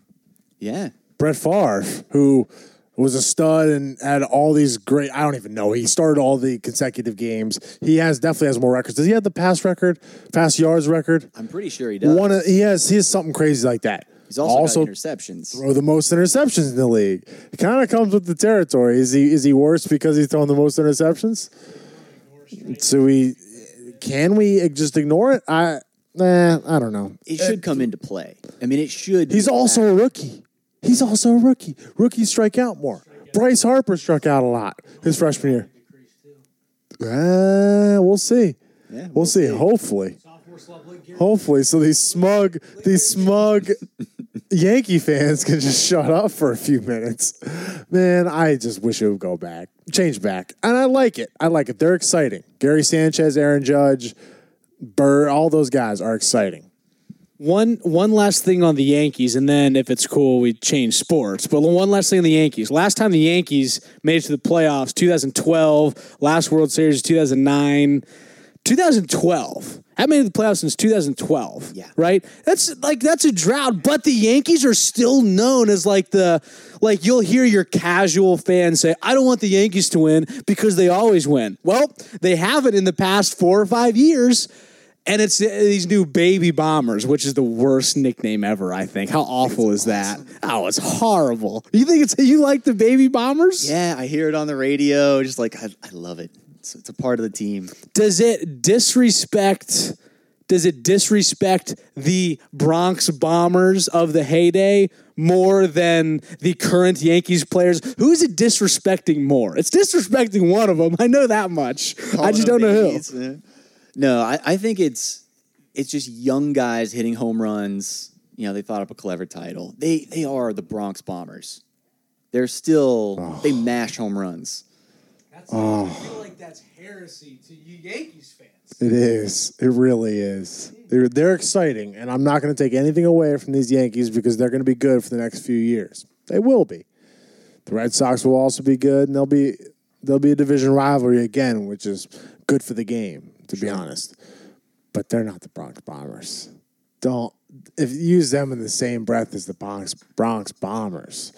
Yeah. Brett Favre, who was a stud and had all these great. I don't even know. He started all the consecutive games. He has definitely has more records. Does he have the pass record, pass yards record? I'm pretty sure he does. One, of, he has. He has something crazy like that. He's also, also got interceptions. throw the most interceptions in the league. It kind of comes with the territory. Is he is he worse because he's throwing the most interceptions? So we can we just ignore it? I nah, I don't know. It should come into play. I mean, it should. He's be also a rookie. He's also a rookie. Rookies strike out more. Bryce Harper struck out a lot his freshman year. Uh, we'll see. Yeah, We'll see. Hopefully. Hopefully. So these smug, these smug Yankee fans can just shut up for a few minutes. Man, I just wish it would go back, change back. And I like it. I like it. They're exciting. Gary Sanchez, Aaron Judge, Burr, all those guys are exciting. One one last thing on the Yankees, and then if it's cool, we change sports. But one last thing on the Yankees. Last time the Yankees made it to the playoffs, 2012. Last World Series, 2009. 2012. Haven't made the playoffs since 2012. Yeah. Right? That's like that's a drought, but the Yankees are still known as like the like you'll hear your casual fans say, I don't want the Yankees to win because they always win. Well, they haven't in the past four or five years. And it's uh, these new baby bombers, which is the worst nickname ever, I think. How awful is that? Oh, it's horrible. You think it's you like the baby bombers? Yeah, I hear it on the radio. Just like I, I love it. It's, it's a part of the team. does it disrespect does it disrespect the Bronx Bombers of the heyday more than the current Yankees players? Who is it disrespecting more? It's disrespecting one of them. I know that much. I just don't know who. Babies. No, I, I think it's it's just young guys hitting home runs. You know, they thought up a clever title. They they are the Bronx Bombers. They're still Oh. they mash home runs. Oh. I feel like that's heresy to you Yankees fans. It is. It really is. Hmm. They're, they're exciting, and I'm not going to take anything away from these Yankees because they're going to be good for the next few years. They will be. The Red Sox will also be good, and they'll be they'll be a division rivalry again, which is good for the game, to be honest. But they're not the Bronx Bombers. Don't if you use them in the same breath as the Bronx Bronx Bombers.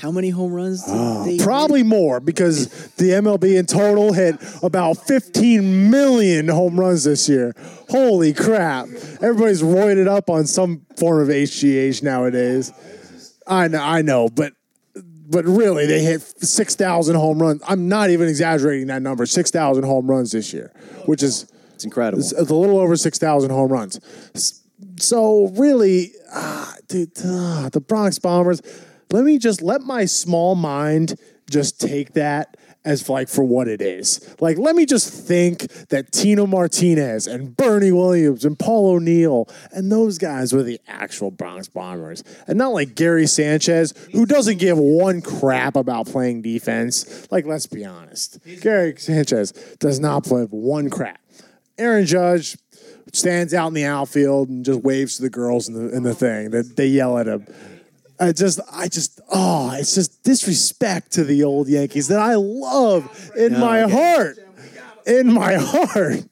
How many home runs? Uh, Probably more because the MLB in total hit about 15 million home runs this year. Holy crap. Everybody's roided up on some form of HGH nowadays. I know, I know, but but really they hit 6,000 home runs. I'm not even exaggerating that number. 6,000 home runs this year, which is It's incredible. it's a little over 6,000 home runs. So really, ah, dude, ah, the Bronx Bombers, let me just let my small mind just take that as like for what it is. Like, let me just think that Tino Martinez and Bernie Williams and Paul O'Neill and those guys were the actual Bronx Bombers. And not like Gary Sanchez, who doesn't give one crap about playing defense. Like, let's be honest. Gary Sanchez does not play one crap. Aaron Judge stands out in the outfield and just waves to the girls in the in the thing that they yell at him. I just, I just, oh, it's just disrespect to the old Yankees that I love in my heart, in my heart.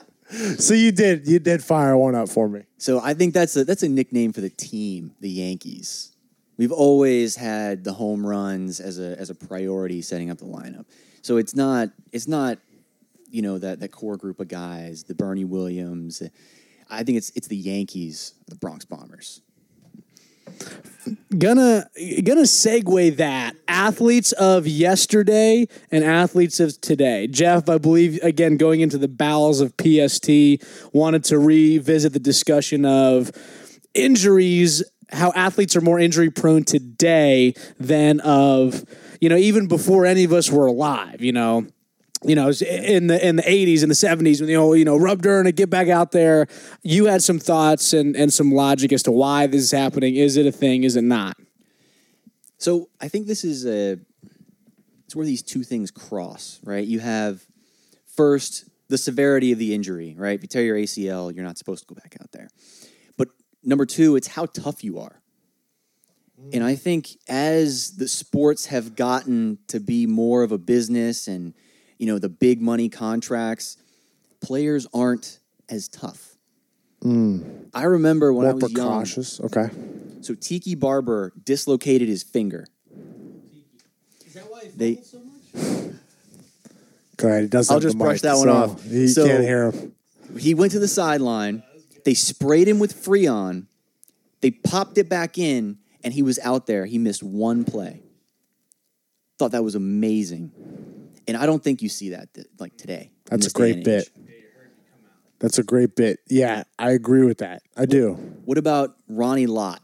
So you did, you did fire one up for me. So I think that's a that's a nickname for the team, the Yankees. We've always had the home runs as a as a priority setting up the lineup. So it's not it's not you know that that core group of guys, the Bernie Williams. I think it's it's the Yankees, the Bronx Bombers. gonna gonna segue that athletes of yesterday and athletes of today. Jeff, I believe again going into the bowels of PST, wanted to revisit the discussion of injuries, how athletes are more injury prone today than of you know even before any of us were alive. You know. You know, in the in the eighties and the seventies, when the whole you know rub dirt and get back out there, you had some thoughts and and some logic as to why this is happening. Is it a thing? Is it not? So I think this is a it's where these two things cross, right? You have first the severity of the injury, right? If you tear your ACL, you're not supposed to go back out there. But number two, it's how tough you are. And I think as the sports have gotten to be more of a business and you know the big money contracts, players aren't as tough. Mm. I remember when I More was young. precautious. Okay. So Tiki Barber dislocated his finger. Is that why they Go ahead. He does I'll just brush mic, that one so off. You So- can't hear him. he went to the sideline. They sprayed him with Freon. They popped it back in, and he was out there. He missed one play. Thought that was amazing, and I don't think you see that th- like today. That's a great bit. That's a great bit. Yeah, I agree with that. I do. What about Ronnie Lott?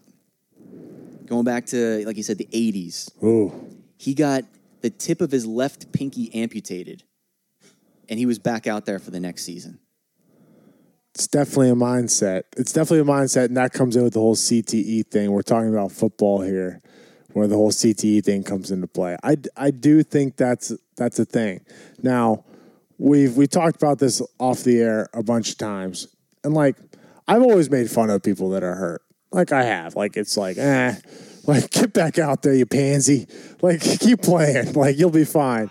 Going back to like you said, the '80s. Ooh. He got the tip of his left pinky amputated, and he was back out there for the next season. It's definitely a mindset. It's definitely a mindset, and that comes in with the whole CTE thing. We're talking about football here, where the whole CTE thing comes into play. I, I do think that's that's a thing. Now, we've we talked about this off the air a bunch of times, and like I've always made fun of people that are hurt. Like I have. Like it's like eh, like get back out there, you pansy. Like keep playing. Like you'll be fine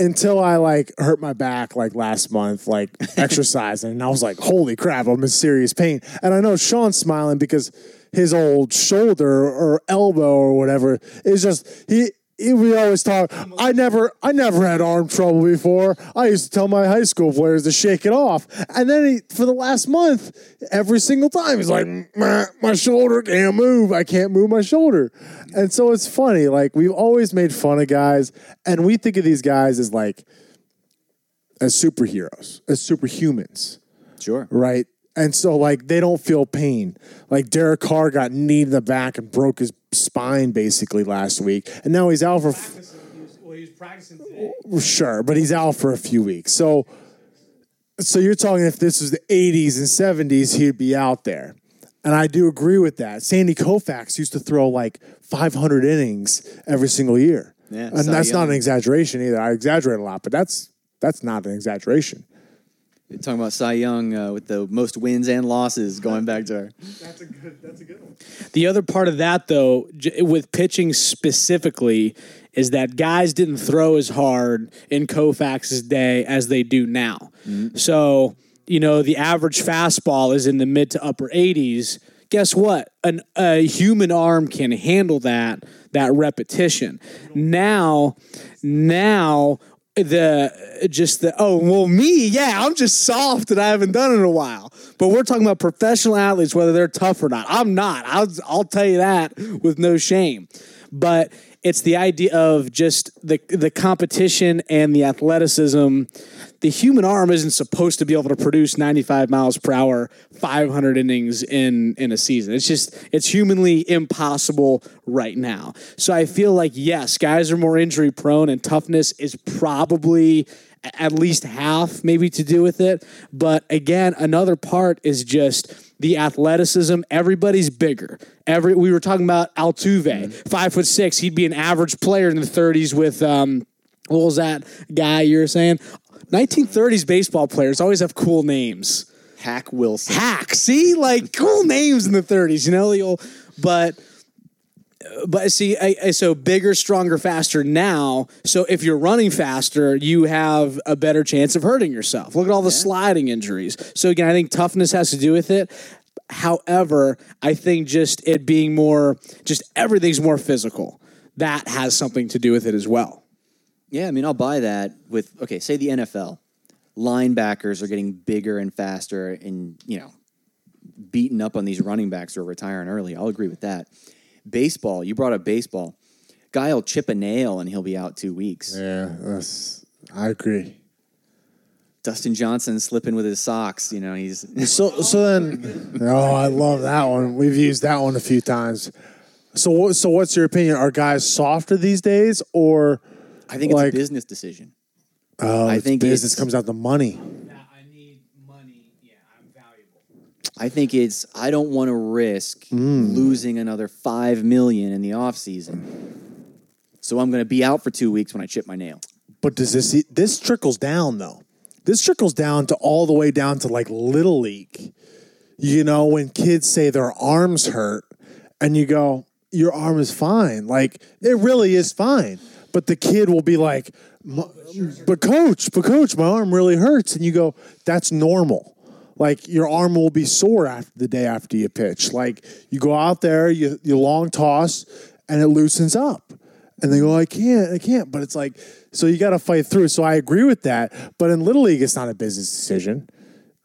until I like hurt my back like last month, like exercising, and I was like, "Holy crap, I'm in serious pain." And I know Sean's smiling because his old shoulder or elbow or whatever is just he. We always talk. I never, I never had arm trouble before. I used to tell my high school players to shake it off, and then he, for the last month, every single time he's like, "My shoulder can't move. I can't move my shoulder." And so it's funny. Like we've always made fun of guys, and we think of these guys as like as superheroes, as superhumans, Sure. right? And so like they don't feel pain. Like Derek Carr got kneed in the back and broke his spine basically last week, and now he's out for Well, practicing today. sure, but he's out for a few weeks. So, so you're talking if this was the 80s and 70s, he'd be out there. And I do agree with that. Sandy Koufax used to throw like 500 innings every single year. Yeah, and Cy that's not an exaggeration either. I exaggerate a lot, but that's that's not an exaggeration. You're talking about Cy Young uh, with the most wins and losses going back to our. The other part of that, though, j- with pitching specifically, is that guys didn't throw as hard in Koufax's day as they do now. So, you know, the average fastball is in the mid to upper 80s. Guess what? An, a human arm can handle that that repetition. Now, now the just the oh well me yeah I'm just soft and I haven't done it in a while. But we're talking about professional athletes whether they're tough or not. I'm not. I'll I'll tell you that with no shame. But it's the idea of just the the competition and the athleticism. The human arm isn't supposed to be able to produce 95 miles per hour, 500 innings in in a season. It's just it's humanly impossible right now. So I feel like yes, guys are more injury prone, and toughness is probably at least half maybe to do with it. But again, another part is just the athleticism. Everybody's bigger. Every we were talking about Altuve, five foot six. He'd be an average player in the 30s with um, what was that guy you were saying? 1930s baseball players always have cool names. Hack Wilson. Hack, see, like cool names in the 30s, you know. You'll, but but see, I, I, so bigger, stronger, faster now. So if you're running faster, you have a better chance of hurting yourself. Look at all the sliding injuries. So again, I think toughness has to do with it. However, I think just it being more, just everything's more physical. That has something to do with it as well. Yeah, I mean, I'll buy that with, okay, say the NFL. Linebackers are getting bigger and faster and, you know, beating up on these running backs who are retiring early. I'll agree with that. Baseball, you brought up baseball. Guy will chip a nail and he'll be out two weeks. Yeah, that's I agree. Dustin Johnson slipping with his socks, you know, he's So so then, oh, I love that one. We've used that one a few times. So? So what's your opinion? Are guys softer these days, or I think it's a business decision. oh, I it's think business it's- comes out the money? I need money. Yeah, I'm valuable. I think it's I don't want to risk hmm. losing another five million in the offseason. So I'm going to be out for two weeks when I chip my nail. But does this this trickles down though? This trickles down to all the way down to like little league. You know, when kids say their arms hurt, and you go, "Your arm is fine." Like it really is fine, but the kid will be like, "But coach, but coach, my arm really hurts," and you go, "That's normal." Like your arm will be sore after the day after you pitch. Like you go out there, you you long toss, and it loosens up and they go, I can't, I can't. But it's like, so you got to fight through. So I agree with that. But in Little League, it's not a business decision.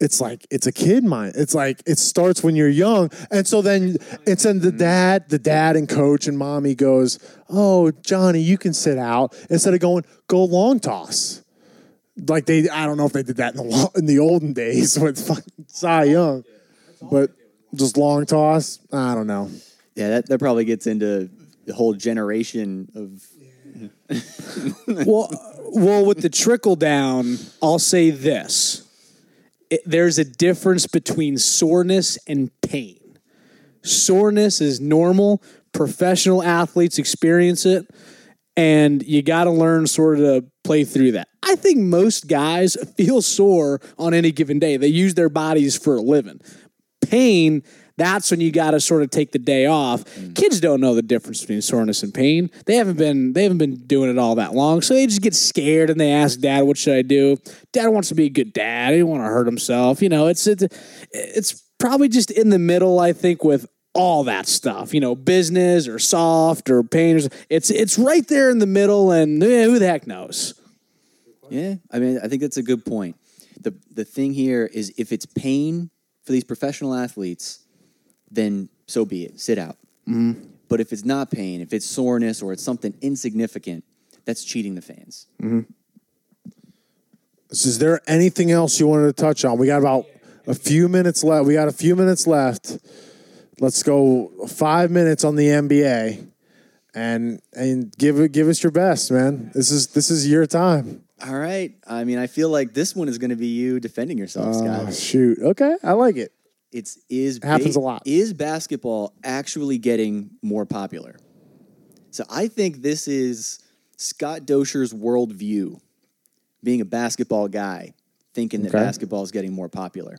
It's like, it's a kid mind. It's like, it starts when you're young. And so then it's in the dad, the dad and coach and mommy goes, Oh, Johnny, you can sit out instead of going, go long toss. Like they, I don't know if they did that in the, in the olden days with fucking Cy Young, but just long toss. I don't know. Yeah, that, that probably gets into the whole generation of well, well, with the trickle down, I'll say this: it, there's a difference between soreness and pain. Soreness is normal. Professional athletes experience it, and you got to learn sort of to play through that. I think most guys feel sore on any given day. They use their bodies for a living. Pain, that's when you got to sort of take the day off. Kids don't know the difference between soreness and pain. They haven't been they haven't been doing it all that long, so they just get scared and they ask dad, "What should I do?" Dad wants to be a good dad. He don't want to hurt himself. You know, it's it's it's probably just in the middle. I think with all that stuff, you know, business or soft or pain. Or, it's it's right there in the middle, and eh, who the heck knows? Yeah, I mean, I think that's a good point. the The thing here is, if it's pain for these professional athletes, then so be it. Sit out. Mm-hmm. But if it's not pain, if it's soreness or it's something insignificant, that's cheating the fans. Mm-hmm. So is there anything else you wanted to touch on? We got about a few minutes left. We got a few minutes left. Let's go five minutes on the NBA, and and give it give us your best, man. This is this is your time. All right. I mean, I feel like this one is going to be you defending yourself, Scott. Oh, shoot. Okay, I like it. It's is Happens a lot. Is basketball actually getting more popular? So I think this is Scott Dosher's worldview, being a basketball guy, thinking that Okay. basketball is getting more popular.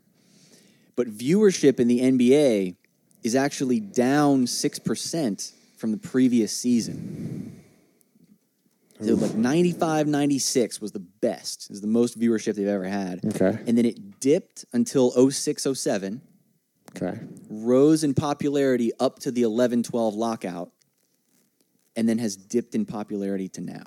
But viewership in the NBA is actually down six percent from the previous season. So like 95, 96 was the best. Is the most viewership they've ever had. Okay. And then it dipped until 06, 07 Okay. rose in popularity up to the 11 12 lockout and then has dipped in popularity to now.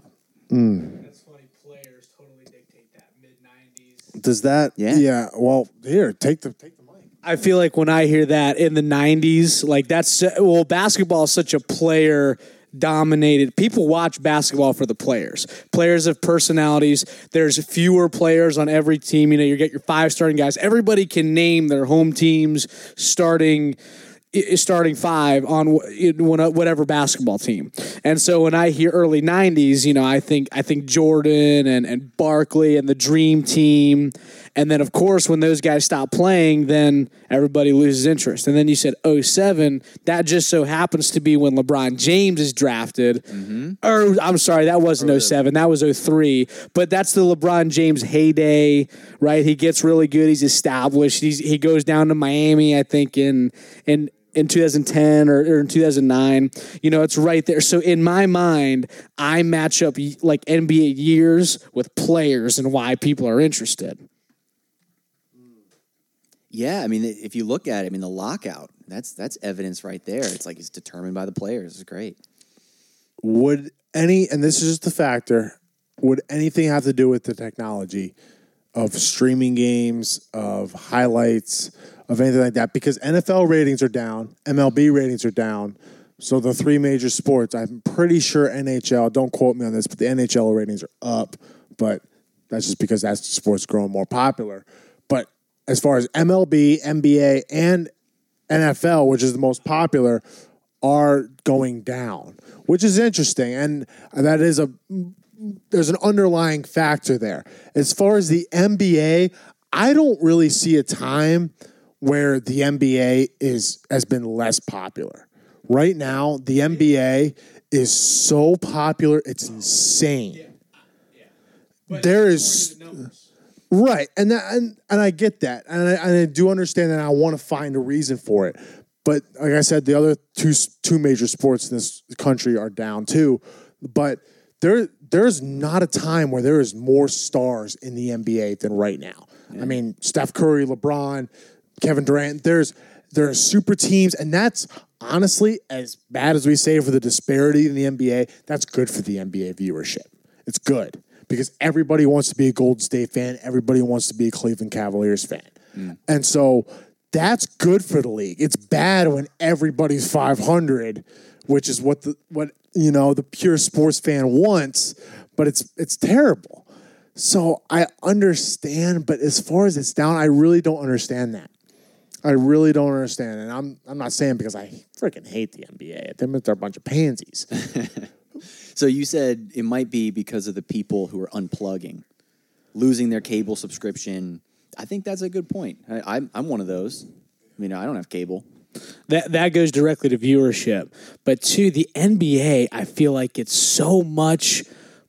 Hmm. That's funny. Players totally dictate that mid '90s. Does that? Yeah. Yeah. Well, here, take the take the mic. I feel like when I hear that in the '90s, like that's well, basketball is such a player dominated. People watch basketball for the players. Players have personalities. There's fewer players on every team. You know, you get your five starting guys. Everybody can name their home teams starting starting five on one- uh, whatever basketball team. And so when I hear early '90s, you know, I think I think Jordan and and Barkley and the Dream Team, and then of course when those guys stop playing, then everybody loses interest. And then you said 07, that just so happens to be when LeBron James is drafted. Mm-hmm. Or I'm sorry, that wasn't 07, that was 03. But that's the LeBron James heyday, right? He gets really good. He's established. He's he goes down to Miami, I think in in in 2010 or, or in 2009. You know, it's right there. So in my mind, I match up like NBA years with players and why people are interested. Yeah, I mean, if you look at it, I mean, the lockout, that's that's evidence right there. It's like it's determined by the players. It's great. Would any, and this is just a factor, would anything have to do with the technology of streaming games, of highlights, of anything like that? Because NFL ratings are down, MLB ratings are down. So the three major sports, I'm pretty sure NHL, don't quote me on this, but the NHL ratings are up. But that's just because that sport's growing more popular. But as far as MLB, NBA, and NFL, which is the most popular, are going down, which is interesting, and that is a there's an underlying factor there. As far as the NBA, I don't really see a time where the NBA is has been less popular. Right now, the NBA is so popular, it's insane. There is Right, and that, and and I get that, and I, and I do understand that. I want to find a reason for it, but like I said, the other two two major sports in this country are down too. But there there's not a time where there is more stars in the NBA than right now. I mean, Steph Curry, LeBron, Kevin Durant. There's there's super teams, and that's honestly as bad as we say for the disparity in the NBA. That's good for the NBA viewership. It's good because everybody wants to be a Golden State fan. Everybody wants to be a Cleveland Cavaliers fan. Mm. And so that's good for the league. It's bad when everybody's 500, which is what the what you know the pure sports fan wants, but it's it's terrible. So I understand, but as far as it's down, I really don't understand that. I really don't understand, and I'm I'm not saying because I freaking hate the NBA. They're a bunch of pansies. So you said it might be because of the people who are unplugging, losing their cable subscription. I think that's a good point. I, I'm I'm one of those. I mean, I don't have cable. That that goes directly to viewership. But to the NBA, I feel like it's so much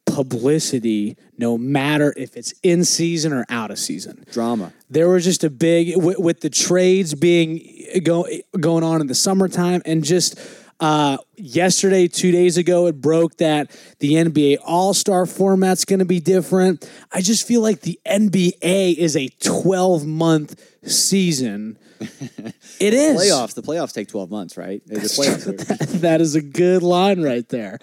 publicity, no matter if it's in season or out of season. Drama. There was just a big with, with the trades being go, going on in the summertime, and just uh, yesterday, two days ago, it broke that the NBA All Star format's going to be different. I just feel like the NBA is a twelve month season. It is Playoffs. The playoffs take 12 months, right? The playoffs are- that is a good line right there.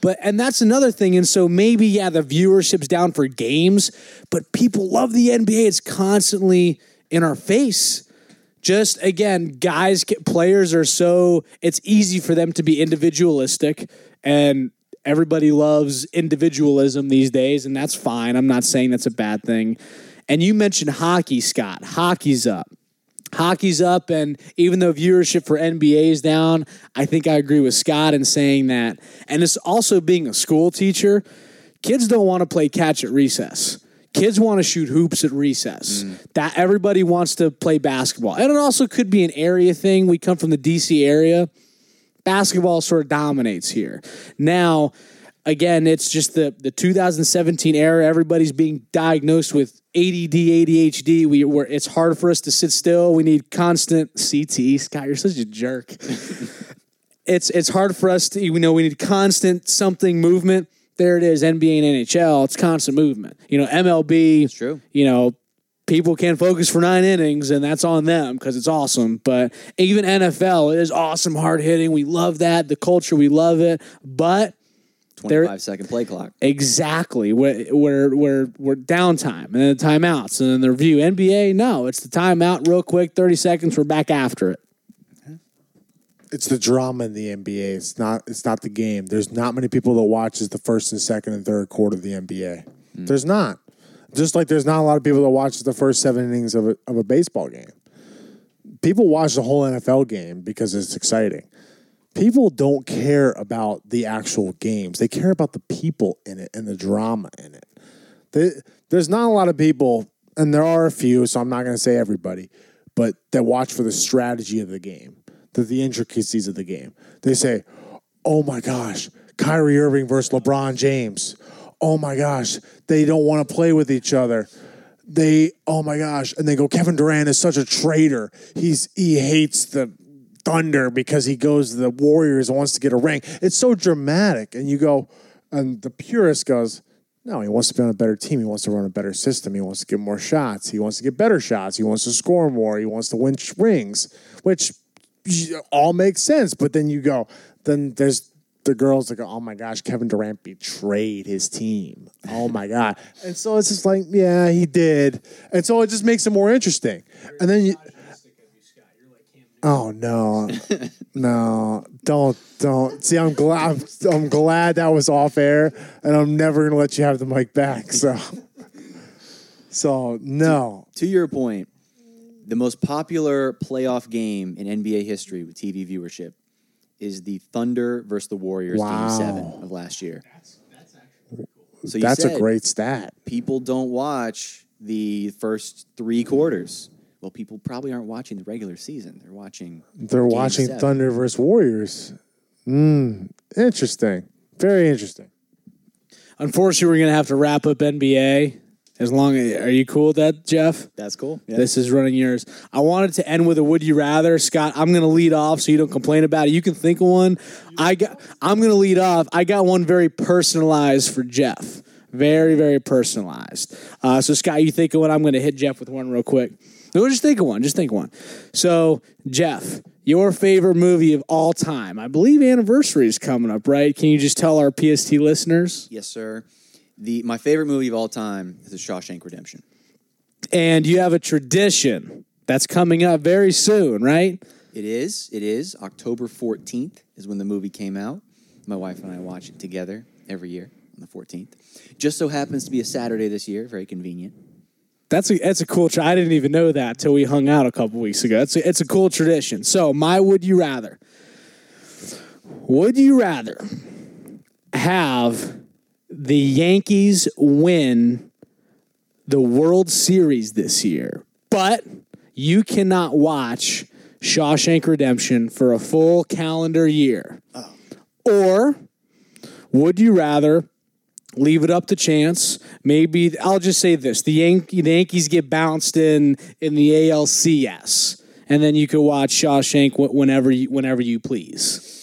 But and that's another thing. And so maybe yeah, the viewership's down for games, but people love the NBA. It's constantly in our face. Just again, guys, players are so it's easy for them to be individualistic, and everybody loves individualism these days, and that's fine. I'm not saying that's a bad thing. And you mentioned hockey, Scott. Hockey's up hockey's up and even though viewership for NBA is down, I think I agree with Scott in saying that. And it's also being a school teacher, kids don't want to play catch at recess. Kids want to shoot hoops at recess. Mm. That everybody wants to play basketball. And it also could be an area thing. We come from the DC area. Basketball sort of dominates here. Now, again, it's just the the 2017 era. Everybody's being diagnosed with ADD, ADHD. We where it's hard for us to sit still. We need constant CT. Scott, you're such a jerk. it's it's hard for us to you know we need constant something movement. There it is, NBA and NHL. It's constant movement. You know, MLB. It's true. You know, people can't focus for nine innings, and that's on them because it's awesome. But even NFL, it is awesome, hard hitting. We love that. The culture, we love it. But 25 second play clock. Exactly. We're, we're downtime and then the timeouts and then the review. NBA, no, it's the timeout real quick, 30 seconds, we're back after it. It's the drama in the NBA. It's not. It's not the game. There's not many people that watches the first and second and third quarter of the NBA. Mm. There's not. Just like there's not a lot of people that watches the first seven innings of a, of a baseball game. People watch the whole NFL game because it's exciting. People don't care about the actual games. They care about the people in it and the drama in it. There- there's not a lot of people, and there are a few, so I'm not going to say everybody, but that watch for the strategy of the game, the, the intricacies of the game. They say, oh my gosh, Kyrie Irving versus LeBron James. Oh my gosh, they don't want to play with each other. They, oh my gosh, and they go, Kevin Durant is such a traitor. He's he hates the Thunder because he goes to the Warriors and wants to get a ring. It's so dramatic, and you go, and the purist goes, no, he wants to be on a better team. He wants to run a better system. He wants to get more shots. He wants to get better shots. He wants to score more. He wants to win rings, which all makes sense. But then you go, then there's the girls that go, oh my gosh, Kevin Durant betrayed his team. Oh my God. And so it's just like, yeah, he did. And so it just makes it more interesting. And then you, oh no, no, don't, don't. See, I'm glad, I'm, I'm glad that was off air and I'm never going to let you have the mic back. So, so no. To your point, the most popular playoff game in NBA history with TV viewership is the Thunder versus the Warriors Wow. game seven of last year. So you That's a great stat. People don't watch the first three quarters. Well, people probably aren't watching the regular season. They're watching. They're game watching seven. Thunder versus Warriors. Mm, interesting. Very interesting. Unfortunately, we're going to have to wrap up NBA. As long as, are you cool with that, Jeff? That's cool. Yeah. This is running yours. I wanted to end with a would you rather. Scott, I'm going to lead off so you don't complain about it. You can think of one. I got I'm going to lead off. I got one very personalized for Jeff. Very very personalized. Uh, so Scott, you think of one. I'm going to hit Jeff with one real quick. No, just think of one. Just think of one. So Jeff, your favorite movie of all time. I believe anniversary is coming up, right? Can you just tell our PST listeners? Yes, sir. The my favorite movie of all time is The Shawshank Redemption. And you have a tradition that's coming up very soon, right? It is. It is. October 14th is when the movie came out. My wife and I watch it together every year on the 14th. Just so happens to be a Saturday this year. Very convenient. That's a that's a cool. Tra- I didn't even know that till we hung out a couple weeks ago. It's a, it's a cool tradition. So my would you rather? Would you rather have the Yankees win the World Series this year but you cannot watch Shawshank Redemption for a full calendar year. Oh. Or would you rather leave it up to chance? Maybe I'll just say this: the, Yankee, the Yankees get bounced in in the ALCS, and then you could watch Shawshank whenever you, whenever you please.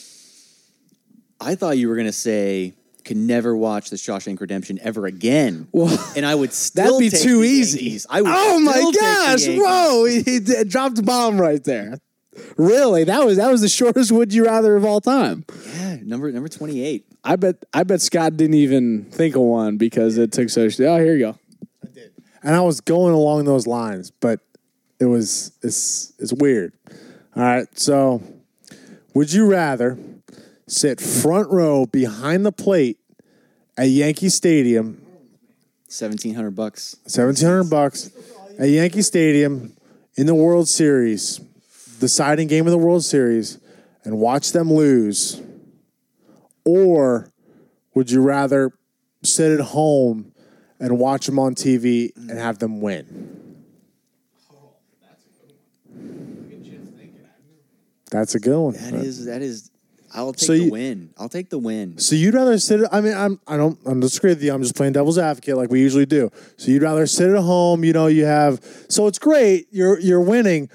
I thought you were gonna say could never watch the Shawshank Redemption ever again, and I would still That'd be too easy. I would oh my still take the gosh! Whoa! He, he d- dropped a bomb right there. Really? That was that was the shortest would you rather of all time. Yeah, number number twenty eight. I bet I bet Scott didn't even think of one because it took so. Oh, here you go. I did, and I was going along those lines, but it was it's it's weird. All right, so would you rather sit front row behind the plate at Yankee Stadium, Seventeen hundred bucks. seventeen hundred bucks at Yankee Stadium in the World Series, deciding game of the World Series, and watch them lose, or would you rather sit at home and watch them on TV and have them win? That's a good one. That is that is. I'll take So the you- win. I'll take the win. So you'd rather sit? I mean, I'm I don't I'm disagree with you. I'm just playing devil's advocate like we usually do. So you'd rather sit at home. You know, you have so it's great. You're you're winning.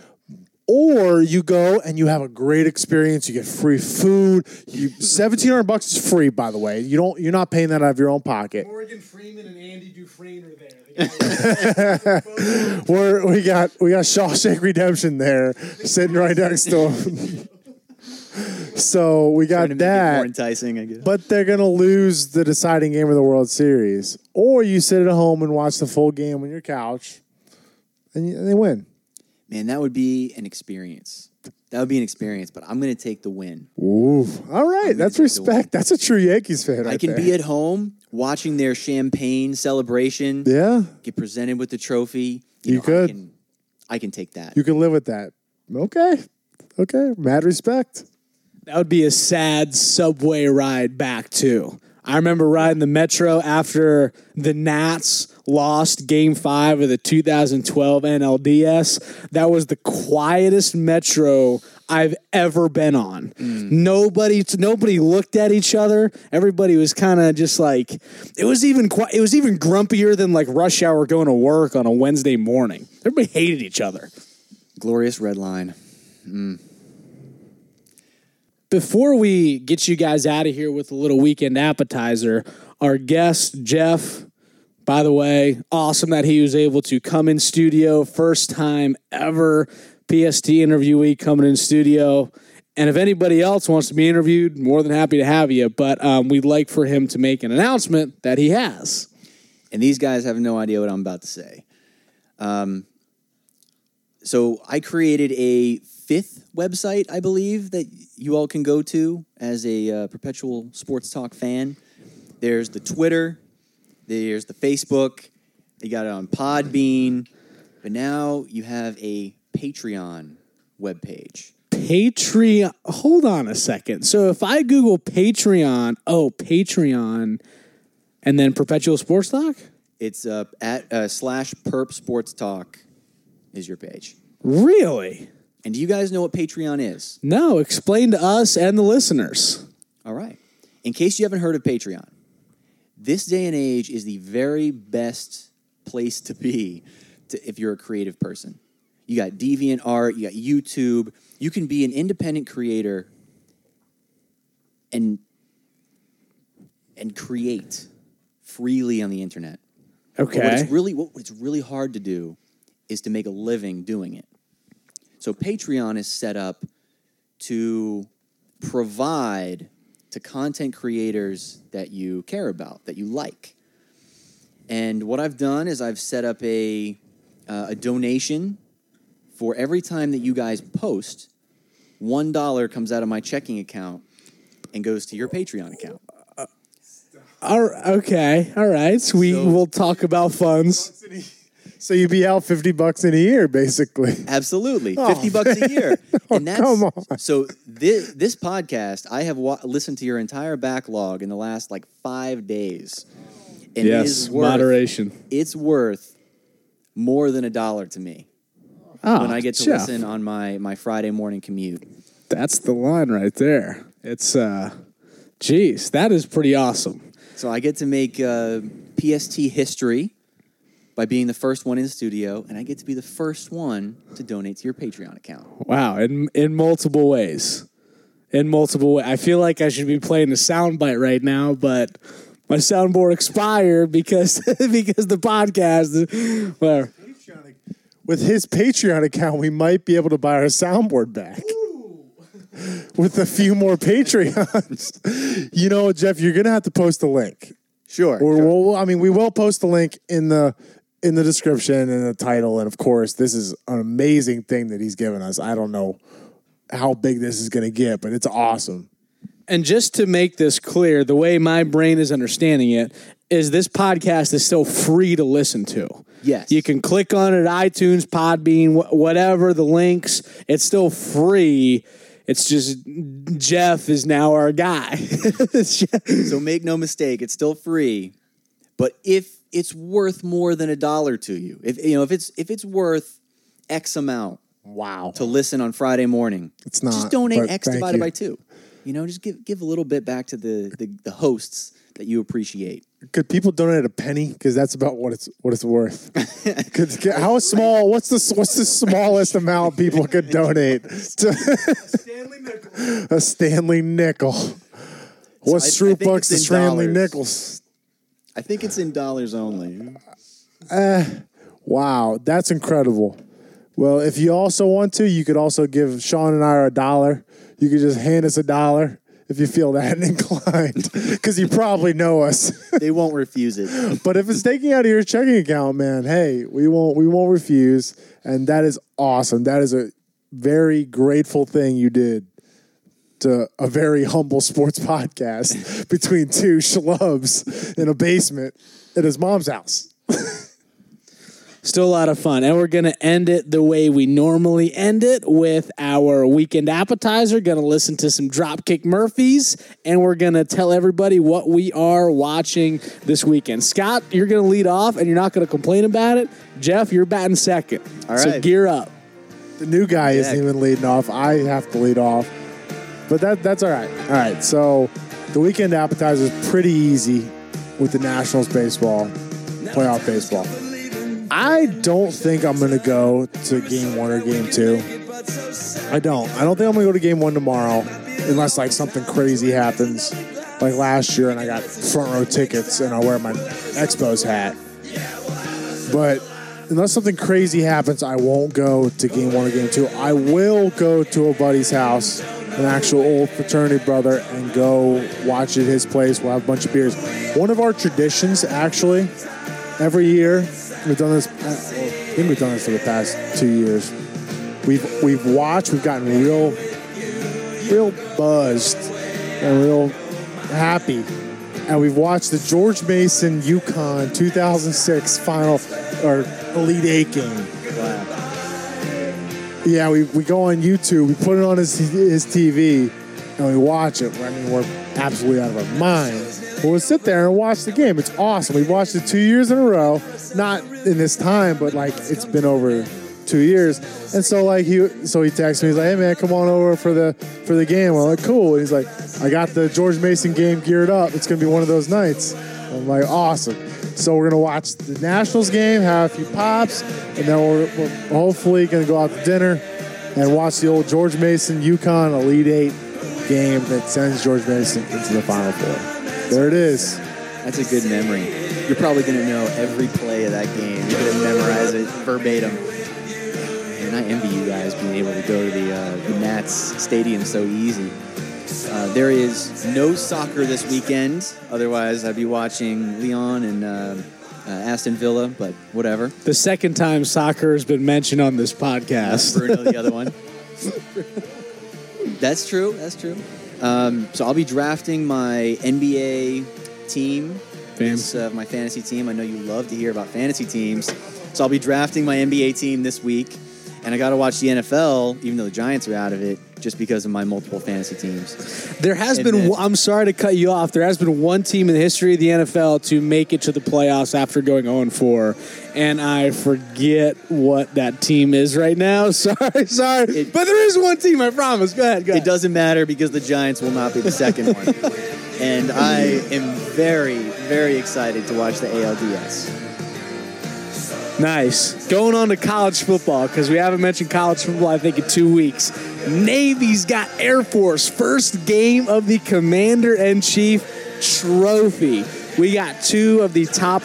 Or you go and you have a great experience. You get free food. You seventeen hundred bucks is free, by the way. You don't. You're not paying that out of your own pocket. Morgan Freeman and Andy Dufresne are there. We're, we got we got Shawshank Redemption there, sitting right next to him. so we got to it more that. enticing, I guess. But they're gonna lose the deciding game of the World Series, or you sit at home and watch the full game on your couch, and, you, and they win. Man, that would be an experience. That would be an experience. But I'm gonna take the win. Ooh, all right, that's respect. That's a true Yankees fan. I right can there. be at home watching their champagne celebration. yeah. Get presented with the trophy. You know, I could. can, I can take that. You can live with that. Okay, okay, mad respect. That would be a sad subway ride back too. I remember riding the metro after the Nats lost Game Five of the 2012 NLDS. That was the quietest metro I've ever been on. Mm. Nobody, nobody looked at each other. Everybody was kind of just like it was even qui- it was even grumpier than like rush hour going to work on a Wednesday morning. Everybody hated each other. Glorious red line. Mm. Before we get you guys out of here with a little weekend appetizer, our guest, Jeff, by the way, awesome that he was able to come in studio. First time ever PST interviewee coming in studio. And if anybody else wants to be interviewed, more than happy to have you. But um, we'd like for him to make an announcement that he has. and these guys have no idea what I'm about to say. Um, so I created a fifth website, I believe, that you all can go to as a uh, perpetual sports talk fan. There's the Twitter, there's the Facebook, you got it on Podbean, but now you have a Patreon webpage. Patreon. Hold on a second. So if I Google Patreon, oh, Patreon, and then Perpetual Sports Talk? It's uh, at uh, slash perp sports talk is your page. Really? And do you guys know what Patreon is? No, explain to us and the listeners. All right. In case you haven't heard of Patreon, this day and age is the very best place to be to, if you're a creative person. You got Deviant Art, you got YouTube. You can be an independent creator and and create freely on the internet. But what Okay. it's really what it's really hard to do is to make a living doing it. So Patreon is set up to provide to content creators that you care about, that you like. And what I've done is I've set up a uh, a donation for every time that you guys post. One dollar comes out of my checking account and goes to your Patreon account. All right, okay. All right. So we So- will talk about funds. So you'd be out fifty bucks in a year, basically. Absolutely, Oh, fifty bucks a year, and that's come on. so. This this podcast, I have wa- listened to your entire backlog in the last like five days, and it Yes, is worth, moderation. It's worth more than a dollar to me. Oh, when I get to Jeff. listen on my my Friday morning commute. That's the line right there. It's uh, geez, that is pretty awesome. So I get to make uh, PST history by being the first one in the studio, and I get to be the first one to donate to your Patreon account. Wow, in in multiple ways, in multiple ways. I feel like I should be playing a soundbite right now, but my soundboard expired because because the podcast. Whatever. With his Patreon account, we might be able to buy our soundboard back. With a few more Patreons. you know, Jeff, you're gonna have to post a link. Sure. Or we'll, I mean, we will post the link in the in the description and the title. And of course, this is an amazing thing that he's given us. I don't know how big this is gonna get, but it's awesome. And just to make this clear, the way my brain is understanding it is this podcast is still free to listen to. Yes. You can click on it, iTunes, Podbean, wh- whatever the links. It's still free. It's just Jeff is now our guy. So make no mistake, it's still free. But if it's worth more than a dollar to you, if you know, if it's if it's worth X amount Wow. to listen on Friday morning, It's not, just donate X divided you. by two. You know, just give give a little bit back to the the, the hosts that you appreciate. Could people donate a penny? Because that's about what it's what it's worth. could, could- how small? What's the what's the smallest amount people could donate to a Stanley nickel? What's I- I Schrute bucks it's to Stanley dollars. nickels? I think it's in dollars only. Eh, wow, that's incredible. Well, if you also want to, you could also give Sean and I a dollar. You could just hand us a dollar if you feel that inclined, because you probably know us. They won't refuse it. But if it's taking out of your checking account, man, hey, we won't we won't refuse, and that is awesome. That is a very grateful thing you did to a very humble sports podcast between two schlubs in a basement at his mom's house. Still a lot of fun. And we're going to end it the way we normally end it with our weekend appetizer. Going to listen to some Dropkick Murphys. And we're going to tell everybody what we are watching this weekend. Scott, you're going to lead off and you're not going to complain about it. Jeff, you're batting second. All right. So gear up. The new guy isn't even leading off. I have to lead off, but that that's all right. All right, so the weekend appetizer is pretty easy with the Nationals baseball, playoff baseball. I don't think I'm going to go to game one or game two. I don't. I don't think I'm going to go to game one tomorrow unless like something crazy happens, like last year, and I got front row tickets and I wear my Expos hat. But unless something crazy happens, I won't go to game one or game two. I will go to a buddy's house, an actual old fraternity brother, and go watch at his place. We'll have a bunch of beers. One of our traditions, actually, every year, we've done this. Uh, I think we've done this for the past two years. We've we've watched. We've gotten real, real buzzed and real happy and we've watched the George Mason UConn 2006 final or Elite Eight game. Yeah, we, we go on YouTube, we put it on his his TV, and we watch it. I mean, we're absolutely out of our minds. But we'll sit there and watch the game. It's awesome. We've watched it two years in a row. Not in this time, but like it's been over two years. And so like he so he texts me, he's like, Hey man, come on over for the for the game. I'm like, cool. And he's like, I got the George Mason game geared up. It's gonna be one of those nights. I'm like, awesome. So we're gonna watch the Nationals game, have a few pops, and then we're, we're hopefully gonna go out to dinner and watch the old George Mason UConn Elite Eight game that sends George Mason into the Final Four. There it is. That's a good memory. You're probably to know every play of that game. You're to memorize it verbatim. And I envy you guys being able to go to the, uh, the Nats stadium so easy. Uh, there is no soccer this weekend. Otherwise, I'd be watching Leon and uh, uh, Aston Villa, but whatever. The second time soccer has been mentioned on this podcast. Bruno, the other one. That's true. That's true. Um, so I'll be drafting my NBA team, uh, my fantasy team. I know you love to hear about fantasy teams, so I'll be drafting my NBA team this week. And I got to watch the NFL, even though the Giants are out of it, just because of my multiple fantasy teams. There has And been, then, I'm sorry to cut you off. There has been one team in the history of the NFL to make it to the playoffs after going 0 4, and I forget what that team is right now. Sorry, sorry, It- but there is one team. I promise. Go ahead. Go It doesn't matter because the Giants will not be the second one. And I am very, very excited to watch the ALDS. Nice. Going on to college football because we haven't mentioned college football. I think in two weeks. Navy's got Air Force first game of the Commander in Chief Trophy. We got two of the top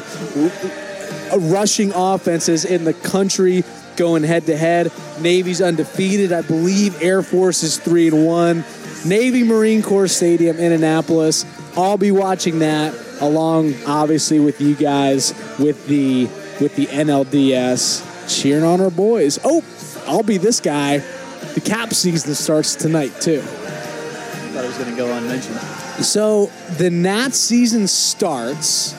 rushing offenses in the country going head to head. Navy's undefeated. I believe Air Force is three and one. Navy Marine Corps Stadium in Annapolis. I'll be watching that along, obviously, with you guys with the with the NLDS cheering on our boys. Oh, I'll be this guy. The cap season starts tonight too. I thought it was going to go unmentioned. So the Nats season starts,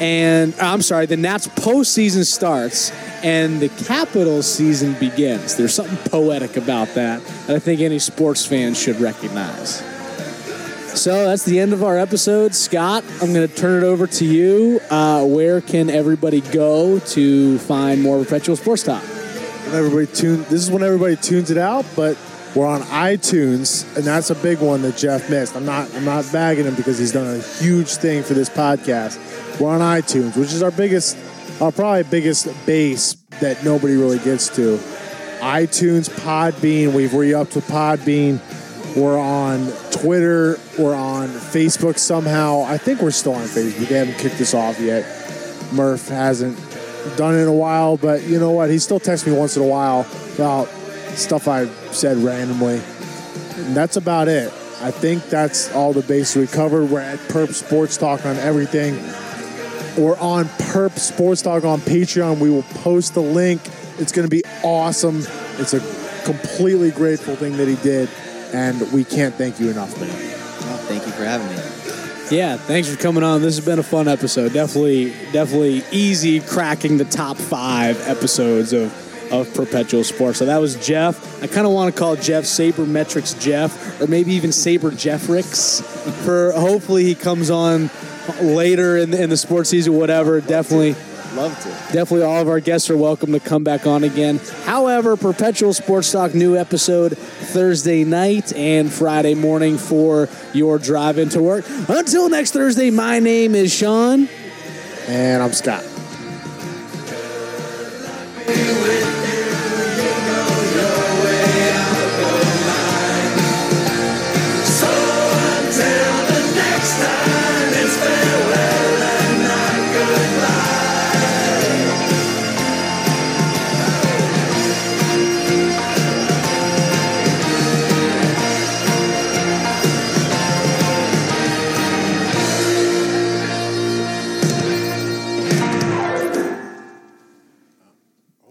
and uh, I'm sorry, the Nats postseason starts, and the Capitals season begins. There's something poetic about that that I think any sports fan should recognize. So that's the end of our episode. Scott, I'm going to turn it over to you. Uh, where can everybody go to find more Perpetual Sports Talk? Everybody tune. This is when everybody tunes it out, but we're on iTunes, and that's a big one that Jeff missed. I'm not. I'm not bagging him because he's done a huge thing for this podcast. We're on iTunes, which is our biggest, our probably biggest base that nobody really gets to. iTunes, Podbean. We've re-upped with Podbean. We're on Twitter. We're on Facebook somehow. I think we're still on Facebook. They haven't kicked us off yet. Murph hasn't done it in a while, but you know what? He still texts me once in a while about stuff I said randomly. And that's about it. I think that's all the bases we covered. We're at Perp Sports Talk on everything. We're on Perp Sports Talk on Patreon. We will post the link. It's going to be awesome. It's a completely grateful thing that he did, and we can't thank you enough, man. Well, thank you for having me. Yeah, thanks for coming on. This has been a fun episode. Definitely, definitely easy cracking the top five episodes of of Perpetual Sports. So that was Jeff. I kind of want to call Jeff Sabermetrics Jeff, or maybe even Saber Jeffricks. For hopefully he comes on later in the, in the sports season, whatever. Definitely. Love to. Definitely, all of our guests are welcome to come back on again. However, Perpetual Sports Talk new episode Thursday night and Friday morning for your drive into work. Until next Thursday, my name is Sean. And I'm Scott.